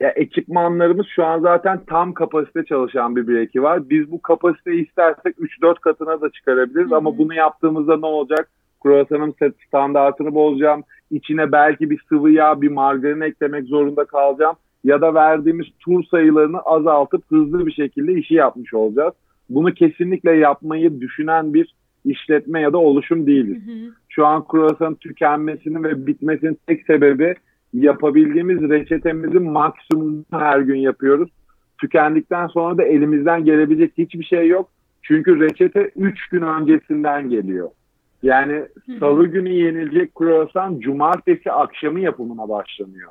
ya ekipmanlarımız şu an zaten tam kapasite çalışan bir bireki var. Biz bu kapasiteyi istersek 3-4 katına da çıkarabiliriz Hı-hı. ama bunu yaptığımızda ne olacak? Kruvasanın standartını bozacağım. İçine belki bir sıvı yağ, bir margarin eklemek zorunda kalacağım ya da verdiğimiz tur sayılarını azaltıp hızlı bir şekilde işi yapmış olacağız. Bunu kesinlikle yapmayı düşünen bir işletme ya da oluşum değiliz. Hı hı. Şu an kruvasanın tükenmesinin ve bitmesinin tek sebebi yapabildiğimiz reçetemizin maksimumunu her gün yapıyoruz. Tükendikten sonra da elimizden gelebilecek hiçbir şey yok. Çünkü reçete 3 gün öncesinden geliyor. Yani salı günü yenilecek kruvasan cumartesi akşamı yapımına başlanıyor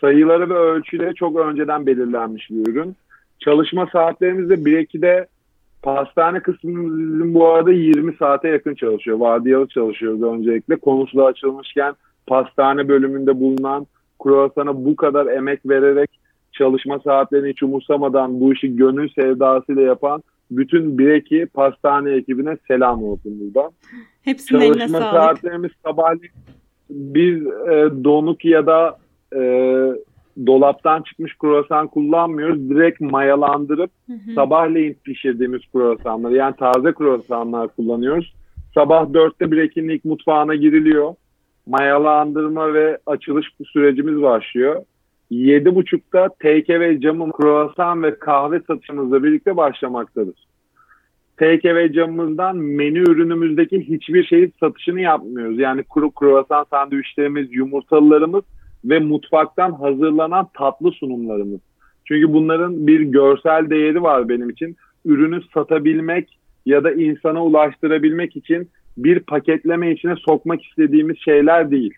sayıları ve ölçüleri çok önceden belirlenmiş bir ürün. Çalışma saatlerimiz de 1-2'de pastane kısmımızın bu arada 20 saate yakın çalışıyor. Vardiyalı çalışıyoruz öncelikle. Konusu da açılmışken pastane bölümünde bulunan kruvasana bu kadar emek vererek çalışma saatlerini hiç umursamadan bu işi gönül sevdasıyla yapan bütün Bireki pastane ekibine selam olsun burada. Hepsinin Çalışma saatlerimiz sabahleyin biz e, donuk ya da e, dolaptan çıkmış kruvasan kullanmıyoruz. Direkt mayalandırıp hı hı. sabahleyin pişirdiğimiz kruvasanları yani taze kruvasanlar kullanıyoruz. Sabah dörtte bir ekinlik mutfağına giriliyor. Mayalandırma ve açılış sürecimiz başlıyor. Yedi buçukta take ve camı kruvasan ve kahve satışımızla birlikte başlamaktadır. Take ve camımızdan menü ürünümüzdeki hiçbir şeyin satışını yapmıyoruz. Yani kuru kruvasan sandviçlerimiz, yumurtalılarımız ve mutfaktan hazırlanan tatlı sunumlarımız. Çünkü bunların bir görsel değeri var benim için. Ürünü satabilmek ya da insana ulaştırabilmek için bir paketleme içine sokmak istediğimiz şeyler değil.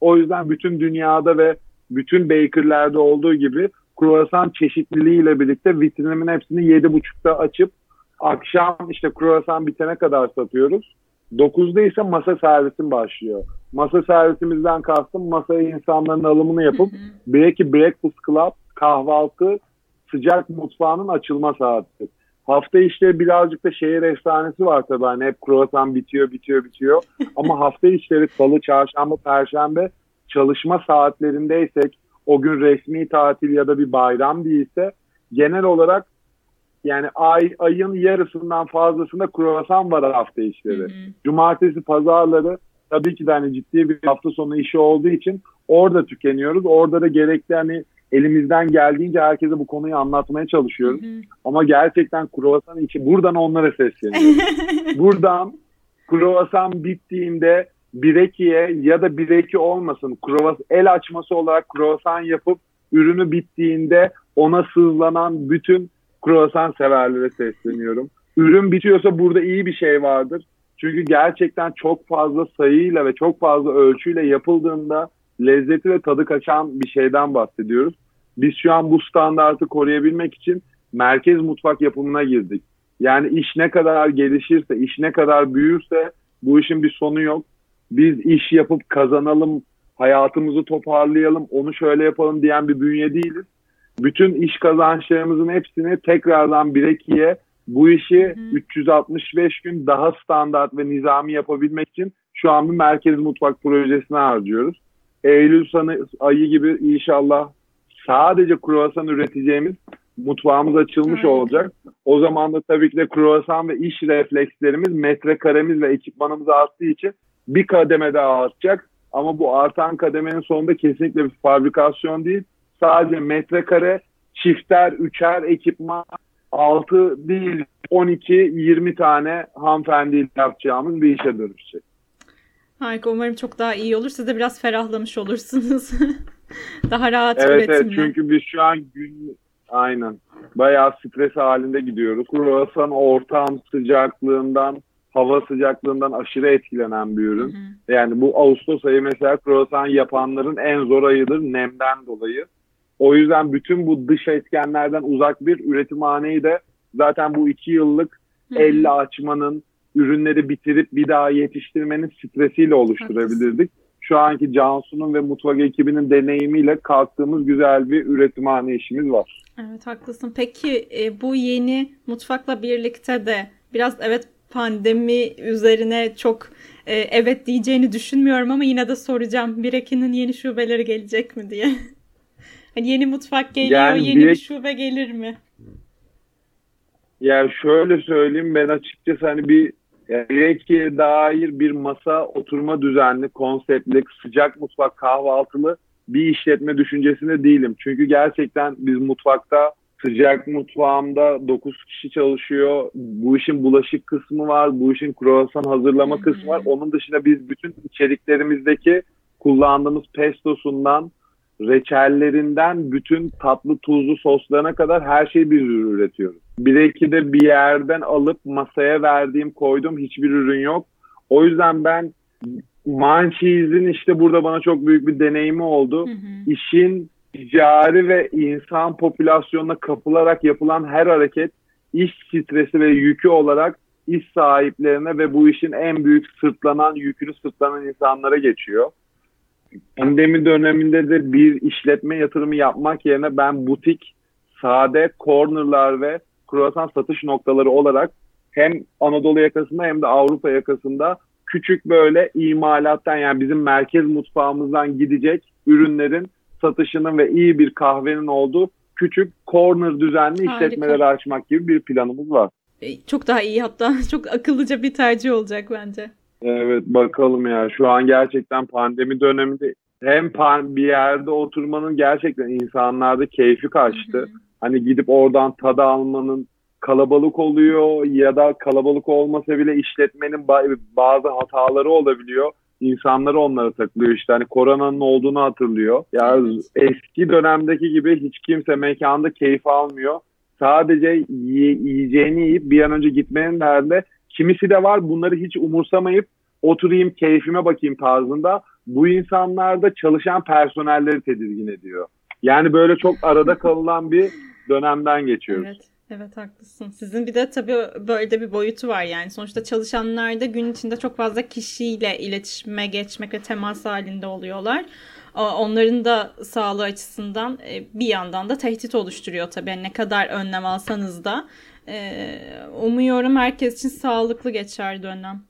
O yüzden bütün dünyada ve bütün bakerlerde olduğu gibi kruvasan çeşitliliğiyle birlikte vitrinimin hepsini 7.30'da açıp akşam işte kruvasan bitene kadar satıyoruz. 9'da ise masa servisim başlıyor. Masa servisimizden kastım masaya insanların alımını yapıp belki breakfast club kahvaltı sıcak mutfağının açılma saati. Hafta işleri birazcık da şehir efsanesi var tabii. Hani hep kruvasan bitiyor, bitiyor, bitiyor. [laughs] Ama hafta işleri salı, çarşamba, perşembe çalışma saatlerинdeysek o gün resmi tatil ya da bir bayram değilse genel olarak yani ay ayın yarısından fazlasında kruvasan var hafta işleri. Hı hı. Cumartesi pazarları tabii ki de hani ciddi bir hafta sonu işi olduğu için orada tükeniyoruz. Orada da gerekli hani elimizden geldiğince herkese bu konuyu anlatmaya çalışıyoruz. Hı hı. Ama gerçekten kruvasan için buradan onlara sesleniyoruz. [laughs] buradan kruvasan bittiğinde birekiye ya da bireki olmasın kruvas el açması olarak kruvasan yapıp ürünü bittiğinde ona sızlanan bütün kruvasan severlere sesleniyorum. Ürün bitiyorsa burada iyi bir şey vardır. Çünkü gerçekten çok fazla sayıyla ve çok fazla ölçüyle yapıldığında lezzeti ve tadı kaçan bir şeyden bahsediyoruz. Biz şu an bu standartı koruyabilmek için merkez mutfak yapımına girdik. Yani iş ne kadar gelişirse, iş ne kadar büyürse bu işin bir sonu yok. Biz iş yapıp kazanalım, hayatımızı toparlayalım, onu şöyle yapalım diyen bir bünye değiliz bütün iş kazançlarımızın hepsini tekrardan bir ikiye bu işi hı. 365 gün daha standart ve nizami yapabilmek için şu an bir merkez mutfak projesine harcıyoruz. Eylül sanı, ayı gibi inşallah sadece kruvasan üreteceğimiz mutfağımız açılmış evet. olacak. O zaman da tabii ki de kruvasan ve iş reflekslerimiz metrekaremiz ve ekipmanımız arttığı için bir kademe daha artacak. Ama bu artan kademenin sonunda kesinlikle bir fabrikasyon değil. Sadece metrekare, çifter, üçer ekipman 6 değil 12-20 tane hanımefendiyle yapacağımız bir işe dönüşecek. Harika. Umarım çok daha iyi olur. Siz de biraz ferahlamış olursunuz. [laughs] daha rahat evet, üretimle. Evet çünkü biz şu an gün aynen bayağı stres halinde gidiyoruz. Kruvasan ortam sıcaklığından hava sıcaklığından aşırı etkilenen bir ürün. Hı hı. Yani bu Ağustos ayı mesela kruvasan yapanların en zor ayıdır nemden dolayı. O yüzden bütün bu dış etkenlerden uzak bir üretimhaneyi de zaten bu iki yıllık hı hı. elle açmanın, ürünleri bitirip bir daha yetiştirmenin stresiyle oluşturabilirdik. Şu anki Cansu'nun ve mutfak ekibinin deneyimiyle kalktığımız güzel bir üretimhane işimiz var. Evet haklısın. Peki e, bu yeni mutfakla birlikte de biraz evet pandemi üzerine çok e, evet diyeceğini düşünmüyorum ama yine de soracağım. Bireki'nin yeni şubeleri gelecek mi diye. [laughs] hani yeni mutfak geliyor, yani yeni Birek... bir şube gelir mi? Yani şöyle söyleyeyim ben açıkçası hani bir Bireki'ye dair bir masa oturma düzenli, konseptli, sıcak mutfak kahvaltılı bir işletme düşüncesinde değilim. Çünkü gerçekten biz mutfakta sıcak mutfağımda 9 kişi çalışıyor. Bu işin bulaşık kısmı var. Bu işin kruvasan hazırlama kısmı var. Onun dışında biz bütün içeriklerimizdeki kullandığımız pestosundan, reçellerinden bütün tatlı tuzlu soslarına kadar her şeyi biz üretiyoruz. Bir iki de bir yerden alıp masaya verdiğim koyduğum hiçbir ürün yok. O yüzden ben Munchies'in işte burada bana çok büyük bir deneyimi oldu. Hı hı. İşin ticari ve insan popülasyonuna kapılarak yapılan her hareket iş stresi ve yükü olarak iş sahiplerine ve bu işin en büyük sırtlanan yükünü sırtlanan insanlara geçiyor. Pandemi döneminde de bir işletme yatırımı yapmak yerine ben butik, sade, cornerlar ve kruvasan satış noktaları olarak hem Anadolu yakasında hem de Avrupa yakasında küçük böyle imalattan yani bizim merkez mutfağımızdan gidecek ürünlerin satışının ve iyi bir kahvenin olduğu küçük corner düzenli Harika. işletmeleri açmak gibi bir planımız var. E, çok daha iyi hatta [laughs] çok akıllıca bir tercih olacak bence. Evet bakalım ya şu an gerçekten pandemi döneminde hem bir yerde oturmanın gerçekten insanlarda keyfi kaçtı. Hı hı. Hani gidip oradan tadı almanın kalabalık oluyor ya da kalabalık olmasa bile işletmenin bazı hataları olabiliyor insanları onlara takılıyor işte hani koronanın olduğunu hatırlıyor. Ya yani eski dönemdeki gibi hiç kimse mekanda keyif almıyor. Sadece yiyeceğini yiyip bir an önce gitmenin derdinde kimisi de var bunları hiç umursamayıp oturayım keyfime bakayım tarzında bu insanlarda çalışan personelleri tedirgin ediyor. Yani böyle çok arada kalınan bir dönemden geçiyoruz. Evet. Evet haklısın. Sizin bir de tabii böyle de bir boyutu var yani. Sonuçta çalışanlar da gün içinde çok fazla kişiyle iletişime geçmek ve temas halinde oluyorlar. Onların da sağlığı açısından e, bir yandan da tehdit oluşturuyor tabii. Ne kadar önlem alsanız da. E, umuyorum herkes için sağlıklı geçer dönem.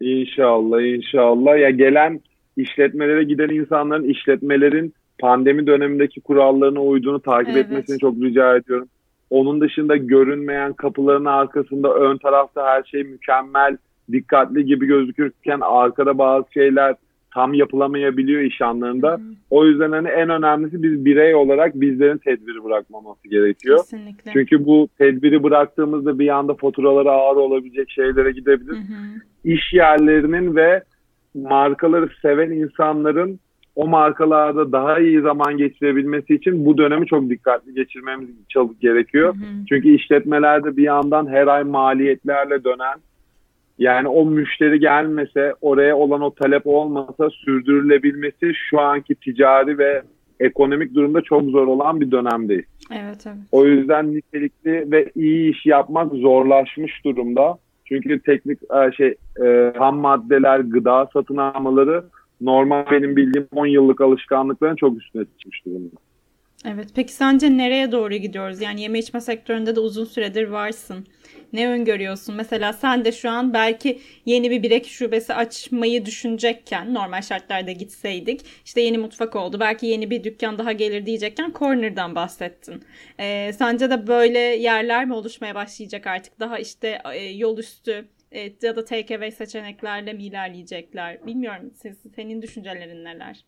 İnşallah inşallah. Ya gelen işletmelere giden insanların işletmelerin pandemi dönemindeki kurallarına uyduğunu takip evet. etmesini çok rica ediyorum. Onun dışında görünmeyen kapıların arkasında ön tarafta her şey mükemmel, dikkatli gibi gözükürken arkada bazı şeyler tam yapılamayabiliyor iş anlarında. Hı hı. O yüzden hani en önemlisi biz birey olarak bizlerin tedbiri bırakmaması gerekiyor. Kesinlikle. Çünkü bu tedbiri bıraktığımızda bir anda faturaları ağır olabilecek şeylere gidebilir. Hı hı. İş yerlerinin ve markaları seven insanların o markalarda daha iyi zaman geçirebilmesi için bu dönemi çok dikkatli geçirmemiz gerekiyor. Hı hı. Çünkü işletmelerde bir yandan her ay maliyetlerle dönen yani o müşteri gelmese, oraya olan o talep olmasa sürdürülebilmesi şu anki ticari ve ekonomik durumda çok zor olan bir dönemdeyiz. Evet, evet. O yüzden nitelikli ve iyi iş yapmak zorlaşmış durumda. Çünkü teknik e, şey e, ham maddeler, gıda satın almaları normal benim bildiğim 10 yıllık alışkanlıkların çok üstüne çıkmış durumda. Evet. Peki sence nereye doğru gidiyoruz? Yani yeme içme sektöründe de uzun süredir varsın. Ne öngörüyorsun? Mesela sen de şu an belki yeni bir birek şubesi açmayı düşünecekken normal şartlarda gitseydik işte yeni mutfak oldu. Belki yeni bir dükkan daha gelir diyecekken Corner'dan bahsettin. Ee, sence de böyle yerler mi oluşmaya başlayacak artık? Daha işte e, yol üstü e, ya da take away seçeneklerle mi ilerleyecekler? Bilmiyorum. Senin düşüncelerin neler?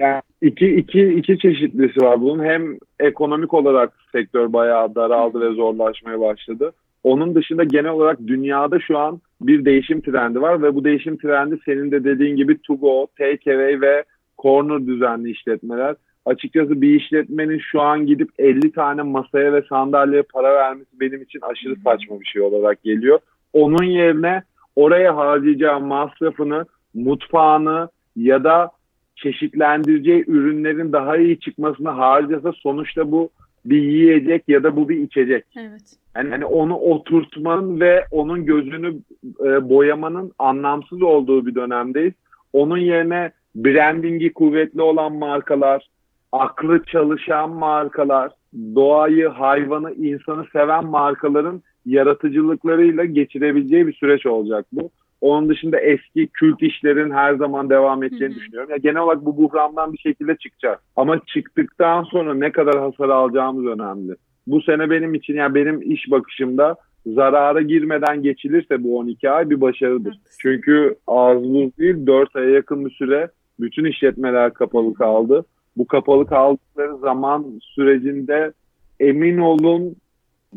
Yani iki, iki, iki çeşitlisi var bunun. Hem ekonomik olarak sektör bayağı daraldı ve zorlaşmaya başladı. Onun dışında genel olarak dünyada şu an bir değişim trendi var ve bu değişim trendi senin de dediğin gibi to go, take away ve corner düzenli işletmeler. Açıkçası bir işletmenin şu an gidip 50 tane masaya ve sandalyeye para vermesi benim için aşırı saçma bir şey olarak geliyor. Onun yerine oraya harcayacağı masrafını, mutfağını ya da çeşitlendireceği ürünlerin daha iyi çıkmasını harcasa sonuçta bu bir yiyecek ya da bu bir içecek. Evet. Yani hani onu oturtmanın ve onun gözünü e, boyamanın anlamsız olduğu bir dönemdeyiz. Onun yerine brandingi kuvvetli olan markalar, aklı çalışan markalar, doğayı, hayvanı, insanı seven markaların yaratıcılıklarıyla geçirebileceği bir süreç olacak bu. Onun dışında eski kült işlerin her zaman devam edeceğini hı hı. düşünüyorum. Ya genel olarak bu buhrandan bir şekilde çıkacak. Ama çıktıktan sonra ne kadar hasar alacağımız önemli. Bu sene benim için yani benim iş bakışımda zarara girmeden geçilirse bu 12 ay bir başarıdır. Evet. Çünkü az buz değil 4 aya yakın bir süre bütün işletmeler kapalı kaldı. Bu kapalı kaldıkları zaman sürecinde emin olun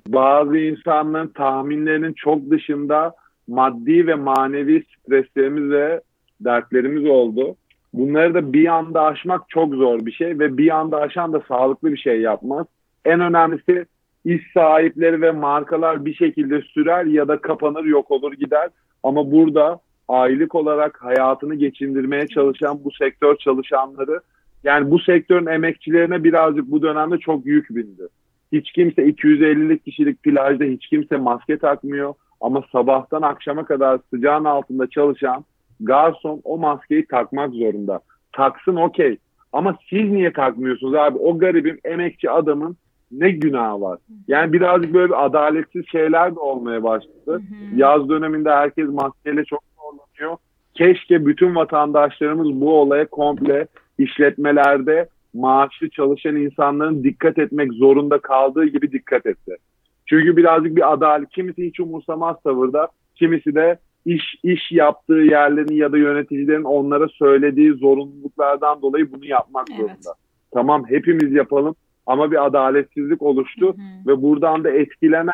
bazı insanların tahminlerinin çok dışında maddi ve manevi streslerimiz ve dertlerimiz oldu. Bunları da bir anda aşmak çok zor bir şey ve bir anda aşan da sağlıklı bir şey yapmaz. En önemlisi iş sahipleri ve markalar bir şekilde sürer ya da kapanır yok olur gider. Ama burada aylık olarak hayatını geçindirmeye çalışan bu sektör çalışanları yani bu sektörün emekçilerine birazcık bu dönemde çok yük bindi. Hiç kimse 250'lik kişilik plajda hiç kimse maske takmıyor ama sabahtan akşama kadar sıcağın altında çalışan garson o maskeyi takmak zorunda. Taksın okey. Ama siz niye takmıyorsunuz abi? O garibim emekçi adamın ne günahı var? Yani birazcık böyle bir adaletsiz şeyler de olmaya başladı. Yaz döneminde herkes maskeyle çok zorlanıyor. Keşke bütün vatandaşlarımız bu olaya komple işletmelerde maaşlı çalışan insanların dikkat etmek zorunda kaldığı gibi dikkat etse. Çünkü birazcık bir adalet. Kimisi hiç umursamaz tavırda, kimisi de iş iş yaptığı yerlerin ya da yöneticilerin onlara söylediği zorunluluklardan dolayı bunu yapmak evet. zorunda. Tamam hepimiz yapalım ama bir adaletsizlik oluştu hı hı. ve buradan da etkilenen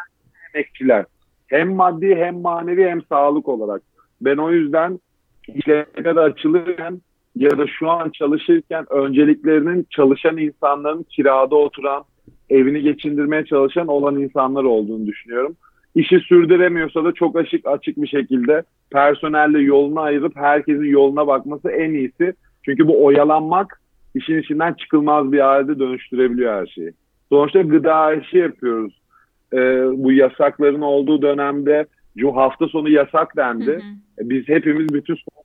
emekçiler hem maddi hem manevi hem sağlık olarak. Ben o yüzden işletmede açılırken ya da şu an çalışırken önceliklerinin çalışan insanların kirada oturan evini geçindirmeye çalışan olan insanlar olduğunu düşünüyorum. İşi sürdüremiyorsa da çok açık açık bir şekilde personelle yolunu ayırıp herkesin yoluna bakması en iyisi. Çünkü bu oyalanmak işin içinden çıkılmaz bir halde dönüştürebiliyor her şeyi. Sonuçta gıda işi yapıyoruz. Ee, bu yasakların olduğu dönemde hafta sonu yasak dendi. Hı hı. Biz hepimiz bütün soğuk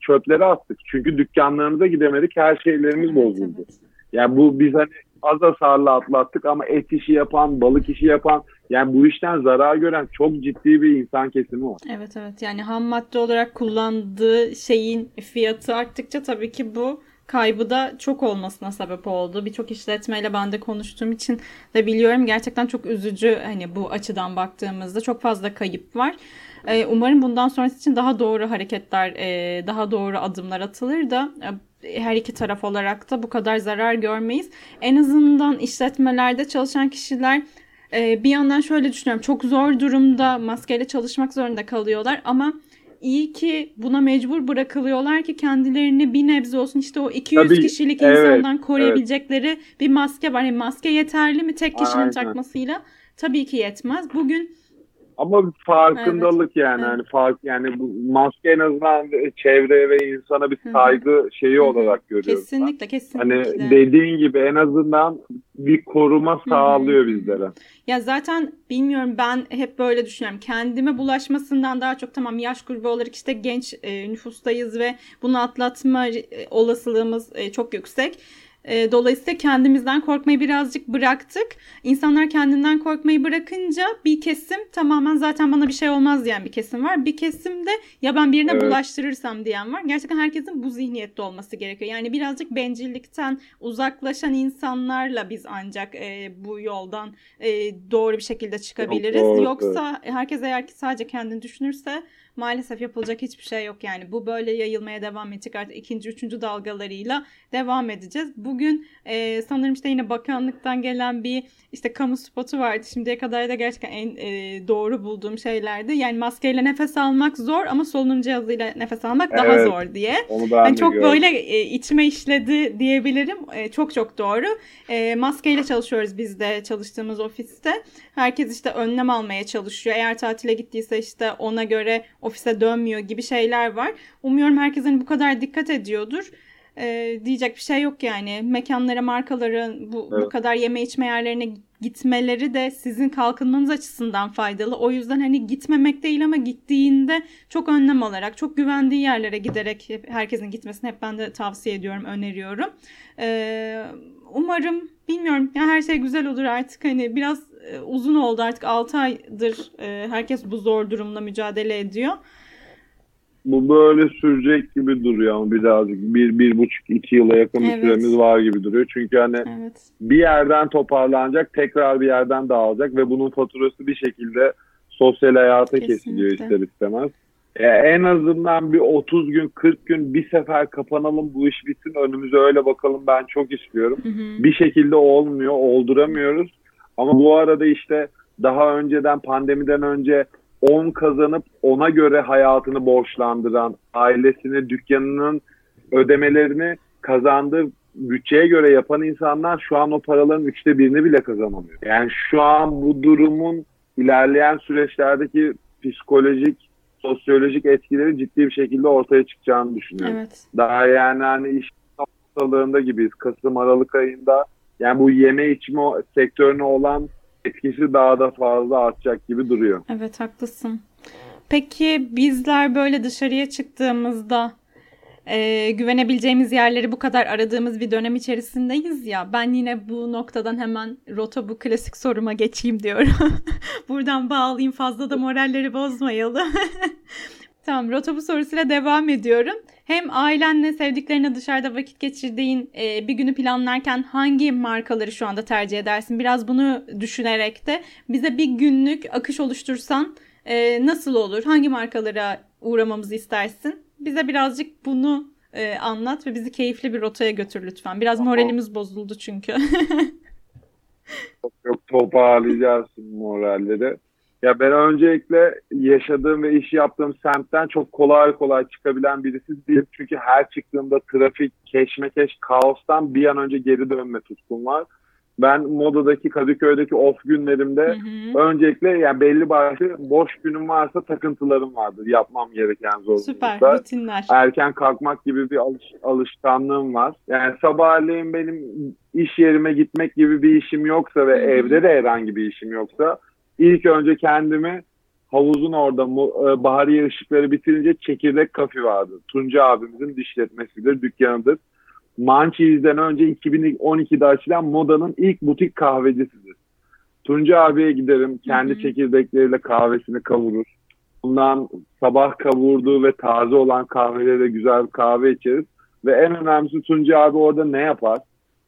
çöplere attık. Çünkü dükkanlarımıza gidemedik. Her şeylerimiz evet, bozuldu. Evet. Yani bu biz hani az hasarlı atlattık ama et işi yapan, balık işi yapan yani bu işten zarar gören çok ciddi bir insan kesimi var. Evet evet yani ham madde olarak kullandığı şeyin fiyatı arttıkça tabii ki bu kaybı da çok olmasına sebep oldu. Birçok işletmeyle ben de konuştuğum için de biliyorum gerçekten çok üzücü hani bu açıdan baktığımızda çok fazla kayıp var. Ee, umarım bundan sonrası için daha doğru hareketler, e, daha doğru adımlar atılır da e, her iki taraf olarak da bu kadar zarar görmeyiz. En azından işletmelerde çalışan kişiler e, bir yandan şöyle düşünüyorum. Çok zor durumda maskeyle çalışmak zorunda kalıyorlar ama iyi ki buna mecbur bırakılıyorlar ki kendilerini bir nebze olsun işte o 200 Tabii, kişilik evet, insandan koruyabilecekleri evet. bir maske var. Yani maske yeterli mi tek kişinin Aynen. takmasıyla? Tabii ki yetmez. Bugün ama bir farkındalık evet. yani evet. hani fark yani bu maske en azından çevreye ve insana bir saygı Hı-hı. şeyi Hı-hı. olarak görüyorum. Kesinlikle ben. kesinlikle. Hani dediğin gibi en azından bir koruma sağlıyor bizlere. Ya zaten bilmiyorum ben hep böyle düşünüyorum. Kendime bulaşmasından daha çok tamam yaş grubu olarak işte genç e, nüfustayız ve bunu atlatma e, olasılığımız e, çok yüksek E, dolayısıyla kendimizden korkmayı birazcık bıraktık. İnsanlar kendinden korkmayı bırakınca bir kesim tamamen zaten bana bir şey olmaz diyen bir kesim var. Bir kesim de ya ben birine evet. bulaştırırsam diyen var. Gerçekten herkesin bu zihniyette olması gerekiyor. Yani birazcık bencillikten uzaklaşan insanlarla biz ancak e, bu yoldan e, doğru bir şekilde çıkabiliriz. Doğru, Yoksa evet. herkes eğer ki sadece kendini düşünürse maalesef yapılacak hiçbir şey yok yani. Bu böyle yayılmaya devam edecek artık ikinci, üçüncü dalgalarıyla devam edeceğiz. Bugün e, sanırım işte yine bakanlıktan gelen bir işte kamu spotu vardı. Şimdiye kadar da gerçekten en e, doğru bulduğum şeylerdi. Yani maskeyle nefes almak zor ama solunum cihazıyla nefes almak evet, daha zor diye. Onu ben yani çok böyle e, içime işledi diyebilirim. E, çok çok doğru. E, maskeyle çalışıyoruz biz de çalıştığımız ofiste. Herkes işte önlem almaya çalışıyor. Eğer tatile gittiyse işte ona göre ofise dönmüyor gibi şeyler var. Umuyorum herkesin hani bu kadar dikkat ediyordur. Ee, diyecek bir şey yok yani. Mekanlara, markaların bu, evet. bu kadar yeme içme yerlerine gitmeleri de sizin kalkınmanız açısından faydalı. O yüzden hani gitmemek değil ama gittiğinde çok önlem alarak, çok güvendiği yerlere giderek herkesin gitmesini hep ben de tavsiye ediyorum, öneriyorum. Ee, umarım bilmiyorum ya her şey güzel olur artık hani biraz e, uzun oldu artık 6 aydır e, herkes bu zor durumla mücadele ediyor. Bu böyle sürecek gibi duruyor ama birazcık bir, bir buçuk iki yıla yakın bir evet. süremiz var gibi duruyor. Çünkü hani evet. bir yerden toparlanacak tekrar bir yerden dağılacak ve bunun faturası bir şekilde sosyal hayata Kesinlikle. kesiliyor ister istemez. E, en azından bir 30 gün 40 gün bir sefer kapanalım bu iş bitsin önümüze öyle bakalım ben çok istiyorum. Hı hı. Bir şekilde olmuyor olduramıyoruz ama bu arada işte daha önceden pandemiden önce 10 kazanıp ona göre hayatını borçlandıran, ailesini, dükkanının ödemelerini kazandığı bütçeye göre yapan insanlar şu an o paraların üçte birini bile kazanamıyor. Yani şu an bu durumun ilerleyen süreçlerdeki psikolojik, sosyolojik etkileri ciddi bir şekilde ortaya çıkacağını düşünüyorum. Evet. Daha yani hani iş ortalığında gibiyiz. Kasım, Aralık ayında yani bu yeme içme sektörüne olan etkisi daha da fazla artacak gibi duruyor. Evet haklısın. Peki bizler böyle dışarıya çıktığımızda e, güvenebileceğimiz yerleri bu kadar aradığımız bir dönem içerisindeyiz ya. Ben yine bu noktadan hemen rota bu klasik soruma geçeyim diyorum. [laughs] Buradan bağlayayım fazla da moralleri bozmayalım. [laughs] tamam rota bu sorusuyla devam ediyorum hem ailenle sevdiklerine dışarıda vakit geçirdiğin e, bir günü planlarken hangi markaları şu anda tercih edersin? Biraz bunu düşünerek de bize bir günlük akış oluştursan e, nasıl olur? Hangi markalara uğramamızı istersin? Bize birazcık bunu e, anlat ve bizi keyifli bir rotaya götür lütfen. Biraz moralimiz bozuldu çünkü. [laughs] çok çok toparlayacağız moralleri. Ya ben öncelikle yaşadığım ve iş yaptığım semtten çok kolay kolay çıkabilen birisi değilim. Çünkü her çıktığımda trafik, keşmekeş, kaostan bir an önce geri dönme tutkum var. Ben modadaki Kadıköy'deki off günlerimde hı hı. öncelikle yani belli başlı boş günüm varsa takıntılarım vardır. Yapmam gereken zorunluluklar. Süper rutinler. Erken kalkmak gibi bir alış, alışkanlığım var. Yani sabahleyin benim iş yerime gitmek gibi bir işim yoksa ve hı hı. evde de herhangi bir işim yoksa İlk önce kendimi havuzun orada e, bahariye ışıkları bitirince çekirdek kafi vardı. Tunca abimizin dişletmesidir, dükkanıdır. Mançiz'den önce 2012'de açılan modanın ilk butik kahvecisidir. Tunca abiye giderim, kendi Hı-hı. çekirdekleriyle kahvesini kavurur. Bundan sabah kavurduğu ve taze olan kahvelere güzel bir kahve içeriz. Ve en önemlisi Tunca abi orada ne yapar?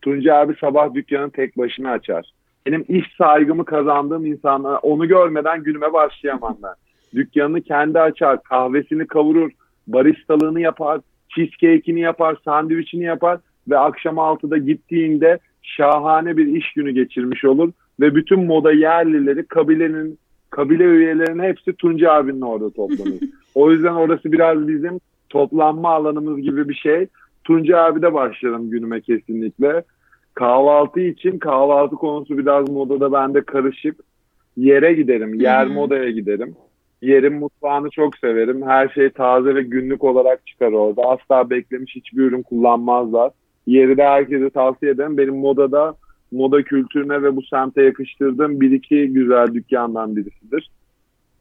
Tunca abi sabah dükkanı tek başına açar benim iş saygımı kazandığım insanlar onu görmeden günüme başlayamam ben. Dükkanını kendi açar, kahvesini kavurur, baristalığını yapar, cheesecake'ini yapar, sandviçini yapar ve akşam 6'da gittiğinde şahane bir iş günü geçirmiş olur ve bütün moda yerlileri kabilenin kabile üyelerinin hepsi Tunca abinin orada toplanır. [laughs] o yüzden orası biraz bizim toplanma alanımız gibi bir şey. Tunca abi de başlarım günüme kesinlikle. Kahvaltı için kahvaltı konusu biraz modada bende karışık. Yere giderim, yer modaya giderim. Yerin mutfağını çok severim. Her şey taze ve günlük olarak çıkar orada. Asla beklemiş hiçbir ürün kullanmazlar. Yeri de herkese tavsiye ederim. Benim modada moda kültürüne ve bu semte yakıştırdığım bir iki güzel dükkandan birisidir.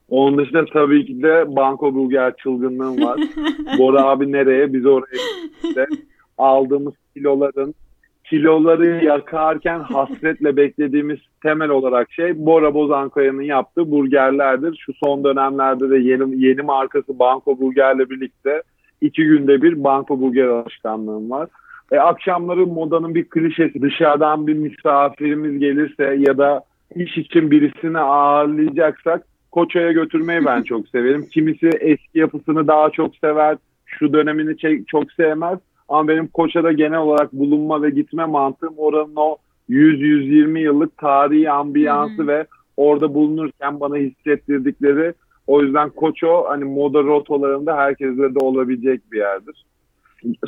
Onun dışında tabii ki de Banko Bulgar çılgınlığım var. [laughs] Bora abi nereye? Biz oraya işte [laughs] aldığımız kiloların kiloları yakarken hasretle beklediğimiz temel olarak şey Bora Bozankaya'nın yaptığı burgerlerdir. Şu son dönemlerde de yeni, yeni markası Banko Burger'le birlikte iki günde bir Banko Burger alışkanlığım var. E, akşamları modanın bir klişesi dışarıdan bir misafirimiz gelirse ya da iş için birisini ağırlayacaksak Koça'ya götürmeyi ben [laughs] çok severim. Kimisi eski yapısını daha çok sever, şu dönemini çok sevmez. Ama benim Koça'da genel olarak bulunma ve gitme mantığım oranın o 100-120 yıllık tarihi ambiyansı hmm. ve orada bulunurken bana hissettirdikleri o yüzden Koço hani moda rotalarında herkese de olabilecek bir yerdir.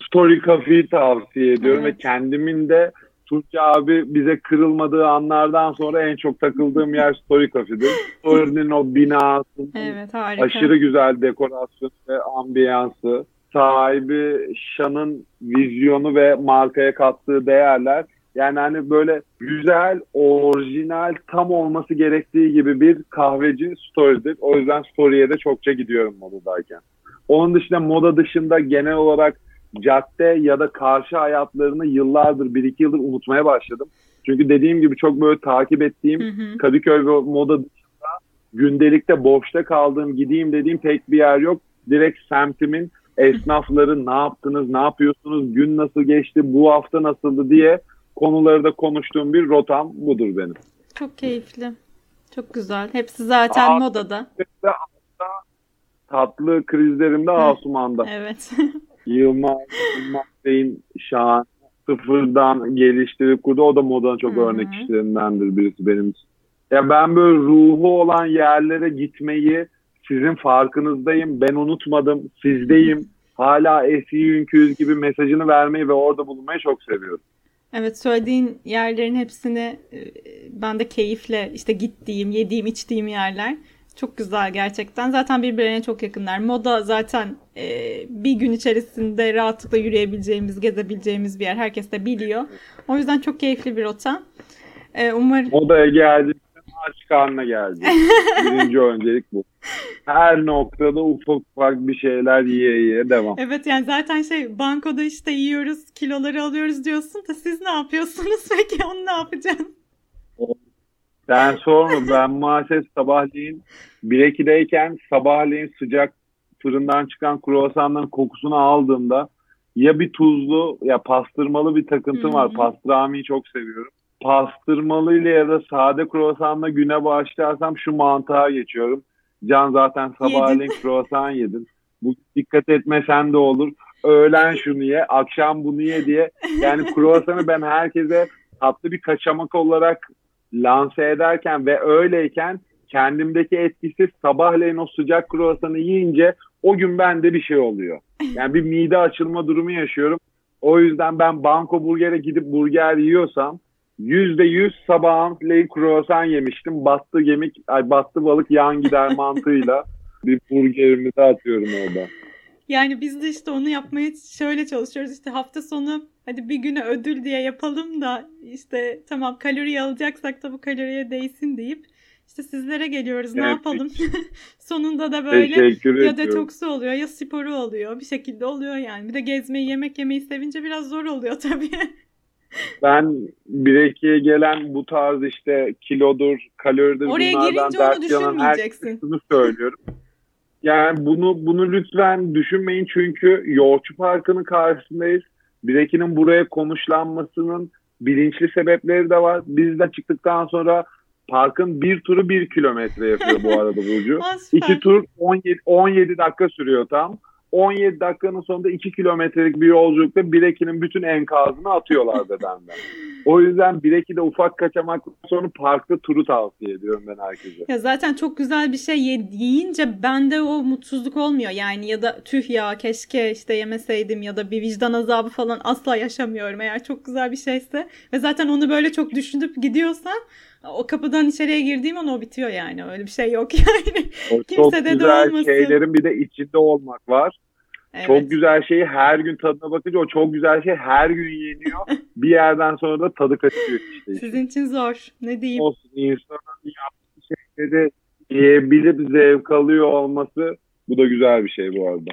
Story Cafe'yi tavsiye ediyorum evet. ve kendimin de Tuğçe abi bize kırılmadığı anlardan sonra en çok takıldığım yer Story Cafe'dir. Story'nin o binası, evet, aşırı güzel dekorasyon ve ambiyansı, sahibi Şan'ın vizyonu ve markaya kattığı değerler yani hani böyle güzel, orijinal, tam olması gerektiği gibi bir kahveci Story'dir. O yüzden Story'e de çokça gidiyorum modadayken. Onun dışında moda dışında genel olarak cadde ya da karşı hayatlarını yıllardır, bir iki yıldır unutmaya başladım. Çünkü dediğim gibi çok böyle takip ettiğim hı hı. Kadıköy ve moda dışında gündelikte boşta kaldığım, gideyim dediğim pek bir yer yok. Direkt semtimin esnafları ne yaptınız, ne yapıyorsunuz, gün nasıl geçti, bu hafta nasıldı diye konuları da konuştuğum bir rotam budur benim. Çok keyifli. Çok güzel. Hepsi zaten Aa, modada. Tatlı krizlerimde Asuman'da. Evet. [laughs] Yılmaz, Yılmaz Bey'in şahane sıfırdan geliştirip kurdu. O da modanın çok Hı-hı. örnek işlerindendir birisi benim için. Ya ben böyle ruhu olan yerlere gitmeyi sizin farkınızdayım, ben unutmadım, sizdeyim, hala eski günküz gibi mesajını vermeyi ve orada bulunmayı çok seviyorum. Evet söylediğin yerlerin hepsini e, ben de keyifle işte gittiğim, yediğim, içtiğim yerler. Çok güzel gerçekten. Zaten birbirlerine çok yakınlar. Moda zaten e, bir gün içerisinde rahatlıkla yürüyebileceğimiz, gezebileceğimiz bir yer. Herkes de biliyor. O yüzden çok keyifli bir rota. E, umarım... Modaya geldik. Aç karnına geldi. [laughs] Birinci öncelik bu. Her noktada ufak ufak bir şeyler yiye yiye devam. Evet yani zaten şey bankoda işte yiyoruz, kiloları alıyoruz diyorsun da siz ne yapıyorsunuz [laughs] peki onu ne yapacaksın? Sen sorma ben maalesef sabahleyin 1-2'deyken sabahleyin sıcak fırından çıkan kruvasanların kokusunu aldığımda ya bir tuzlu ya pastırmalı bir takıntım var. Pastramiyi çok seviyorum. Pastırmalı ile ya da sade kruvasanla güne başlarsam şu mantığa geçiyorum. Can zaten sabahleyin kruvasan yedin. Bu dikkat etmesen de olur. Öğlen şunu ye, akşam bunu ye diye. Yani [laughs] kruvasanı ben herkese tatlı bir kaçamak olarak lanse ederken ve öyleyken kendimdeki etkisi sabahleyin o sıcak kruvasanı yiyince o gün bende bir şey oluyor. Yani bir mide açılma durumu yaşıyorum. O yüzden ben banko burgere gidip burger yiyorsam yüzde yüz sabahın lay kruvasan yemiştim. Battı gemik, ay battı balık yan gider [laughs] mantığıyla bir burgerimi de atıyorum orada. Yani biz de işte onu yapmaya şöyle çalışıyoruz. İşte hafta sonu hadi bir güne ödül diye yapalım da işte tamam kalori alacaksak da bu kaloriye değsin deyip işte sizlere geliyoruz ne yapalım. [laughs] Sonunda da böyle ya detoksu oluyor ya sporu oluyor. Bir şekilde oluyor yani. Bir de gezmeyi yemek yemeyi sevince biraz zor oluyor tabii. [laughs] ben bir ikiye gelen bu tarz işte kilodur, kaloridir Oraya bunlardan dert yanan herkesini söylüyorum. Yani bunu bunu lütfen düşünmeyin çünkü Yoğurtçu Parkı'nın karşısındayız. Bireki'nin buraya konuşlanmasının bilinçli sebepleri de var. Biz de çıktıktan sonra parkın bir turu bir kilometre yapıyor bu arada Burcu. [laughs] İki tur 17, 17 dakika sürüyor tam. 17 dakikanın sonunda 2 kilometrelik bir yolculukta Bireki'nin bütün enkazını atıyorlar bedenden. o yüzden Bireki'de ufak kaçamak sonra parkta turu tavsiye ediyorum ben herkese. Ya zaten çok güzel bir şey yiyince bende o mutsuzluk olmuyor yani ya da tüh ya keşke işte yemeseydim ya da bir vicdan azabı falan asla yaşamıyorum eğer çok güzel bir şeyse ve zaten onu böyle çok düşünüp gidiyorsam o kapıdan içeriye girdiğim an o bitiyor yani. Öyle bir şey yok [laughs] yani. O Kimse de güzel olmasın. şeylerin bir de içinde olmak var. Evet. Çok güzel şeyi her gün tadına bakınca o çok güzel şey her gün yeniyor. [laughs] bir yerden sonra da tadı kaçıyor işte. Sizin için zor. Ne diyeyim? Olsun insanın yaptığı şeyleri yiyebilip zevk alıyor olması bu da güzel bir şey bu arada.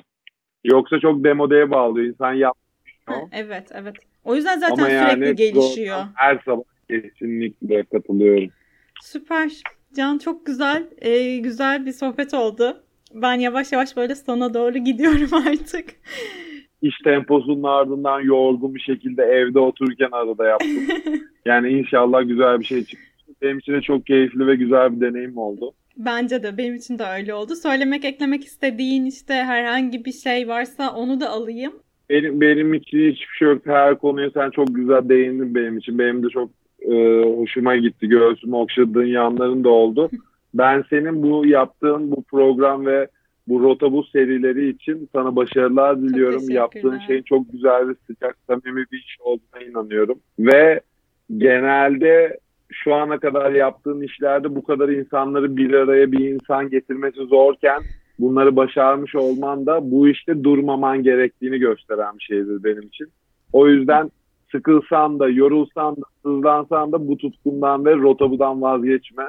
Yoksa çok demodeye bağlıyor. İnsan yapmış [laughs] evet evet. O yüzden zaten Ama sürekli yani gelişiyor. Her sabah kesinlikle katılıyorum. Süper. Can çok güzel, e, güzel bir sohbet oldu. Ben yavaş yavaş böyle sona doğru [laughs] gidiyorum artık. İş temposunun ardından yorgun bir şekilde evde otururken arada yaptım. [laughs] yani inşallah güzel bir şey çıkmış. Benim için de çok keyifli ve güzel bir deneyim oldu. Bence de benim için de öyle oldu. Söylemek, eklemek istediğin işte herhangi bir şey varsa onu da alayım. Benim, benim için hiçbir şey yok. Her konuya sen çok güzel değindin benim için. Benim de çok e, hoşuma gitti. Göğsümü okşadığın yanların da oldu. Ben senin bu yaptığın bu program ve bu Rotabus serileri için sana başarılar diliyorum. Yaptığın şeyin çok güzel ve sıcak samimi bir iş olduğuna inanıyorum. Ve genelde şu ana kadar yaptığın işlerde bu kadar insanları bir araya bir insan getirmesi zorken bunları başarmış olman da bu işte durmaman gerektiğini gösteren bir şeydir benim için. O yüzden sıkılsan da, yorulsan da, hızlansan da bu tutkundan ve rotabudan vazgeçme.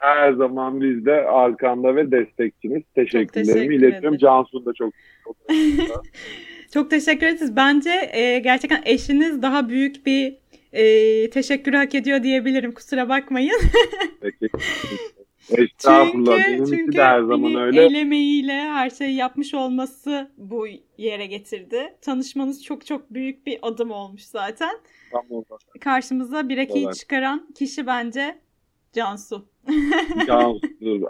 Her zaman biz de arkanda ve destekçiniz. Teşekkürlerimi teşekkür iletiyorum. Cansu'nun da çok çok, [laughs] çok teşekkür ederiz. Bence e, gerçekten eşiniz daha büyük bir e, teşekkür hak ediyor diyebilirim. Kusura bakmayın. Peki. Estağfurullah. Çünkü, Benim çünkü her zaman öyle. el emeğiyle her şeyi yapmış olması bu yere getirdi. Tanışmanız çok çok büyük bir adım olmuş zaten. Tamam. Karşımıza bir ekiyi çıkaran kişi bence Cansu. [laughs] Cansu.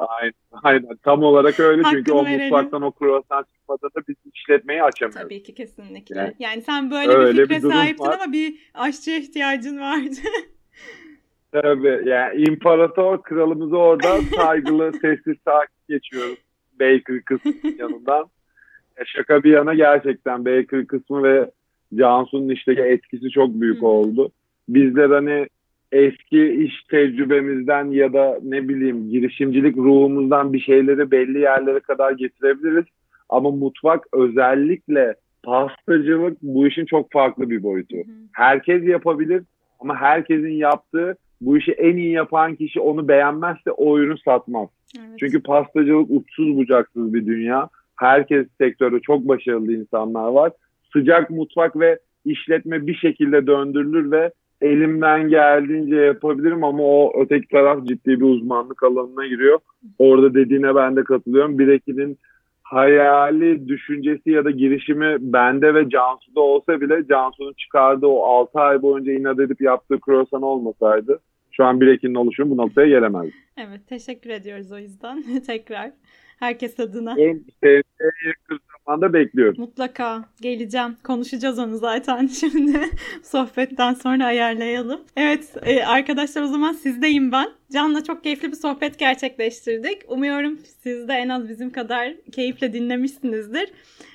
Aynen, aynen. Tam olarak öyle Hakkını çünkü o verelim. mutfaktan o kruvasan çıkmadan da biz işletmeyi açamıyoruz. Tabii ki kesinlikle. Yani, yani sen böyle öyle bir fikre bir sahiptin var. ama bir aşçıya ihtiyacın vardı. [laughs] Tabii yani imparator kralımızı orada [laughs] saygılı, sessiz, sakin geçiyoruz. Baker kısmının yanından. Ya şaka bir yana gerçekten Baker kısmı ve Cansu'nun işteki etkisi çok büyük oldu. Bizler hani eski iş tecrübemizden ya da ne bileyim girişimcilik ruhumuzdan bir şeyleri belli yerlere kadar getirebiliriz. Ama mutfak özellikle pastacılık bu işin çok farklı bir boyutu. Herkes yapabilir ama herkesin yaptığı bu işi en iyi yapan kişi onu beğenmezse o ürünü satmaz. Evet. Çünkü pastacılık uçsuz bucaksız bir dünya. Herkes sektörde çok başarılı insanlar var. Sıcak mutfak ve işletme bir şekilde döndürülür ve elimden geldiğince yapabilirim ama o öteki taraf ciddi bir uzmanlık alanına giriyor. Orada dediğine ben de katılıyorum. Birekinin hayali, düşüncesi ya da girişimi bende ve Cansu'da olsa bile Cansu'nun çıkardığı o 6 ay boyunca inat edip yaptığı croissant olmasaydı şu an Birekin'in oluşumu bu noktaya gelemezdi. Evet teşekkür ediyoruz o yüzden [laughs] tekrar herkes adına. Sevgiye yakın zamanda bekliyorum. Mutlaka geleceğim. Konuşacağız onu zaten [laughs] şimdi. Sohbetten sonra ayarlayalım. Evet e, arkadaşlar o zaman sizdeyim ben. Can'la çok keyifli bir sohbet gerçekleştirdik. Umuyorum siz de en az bizim kadar keyifle dinlemişsinizdir.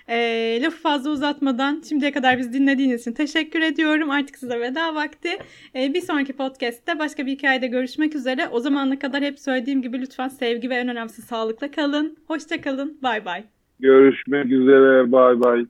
E, lafı fazla uzatmadan şimdiye kadar biz dinlediğiniz için teşekkür ediyorum. Artık size veda vakti. E, bir sonraki podcast'te başka bir hikayede görüşmek üzere. O zamana kadar hep söylediğim gibi lütfen sevgi ve en önemlisi sağlıkla kalın. Hoşça kalın. Bay bay. Görüşmek üzere. Bay bay.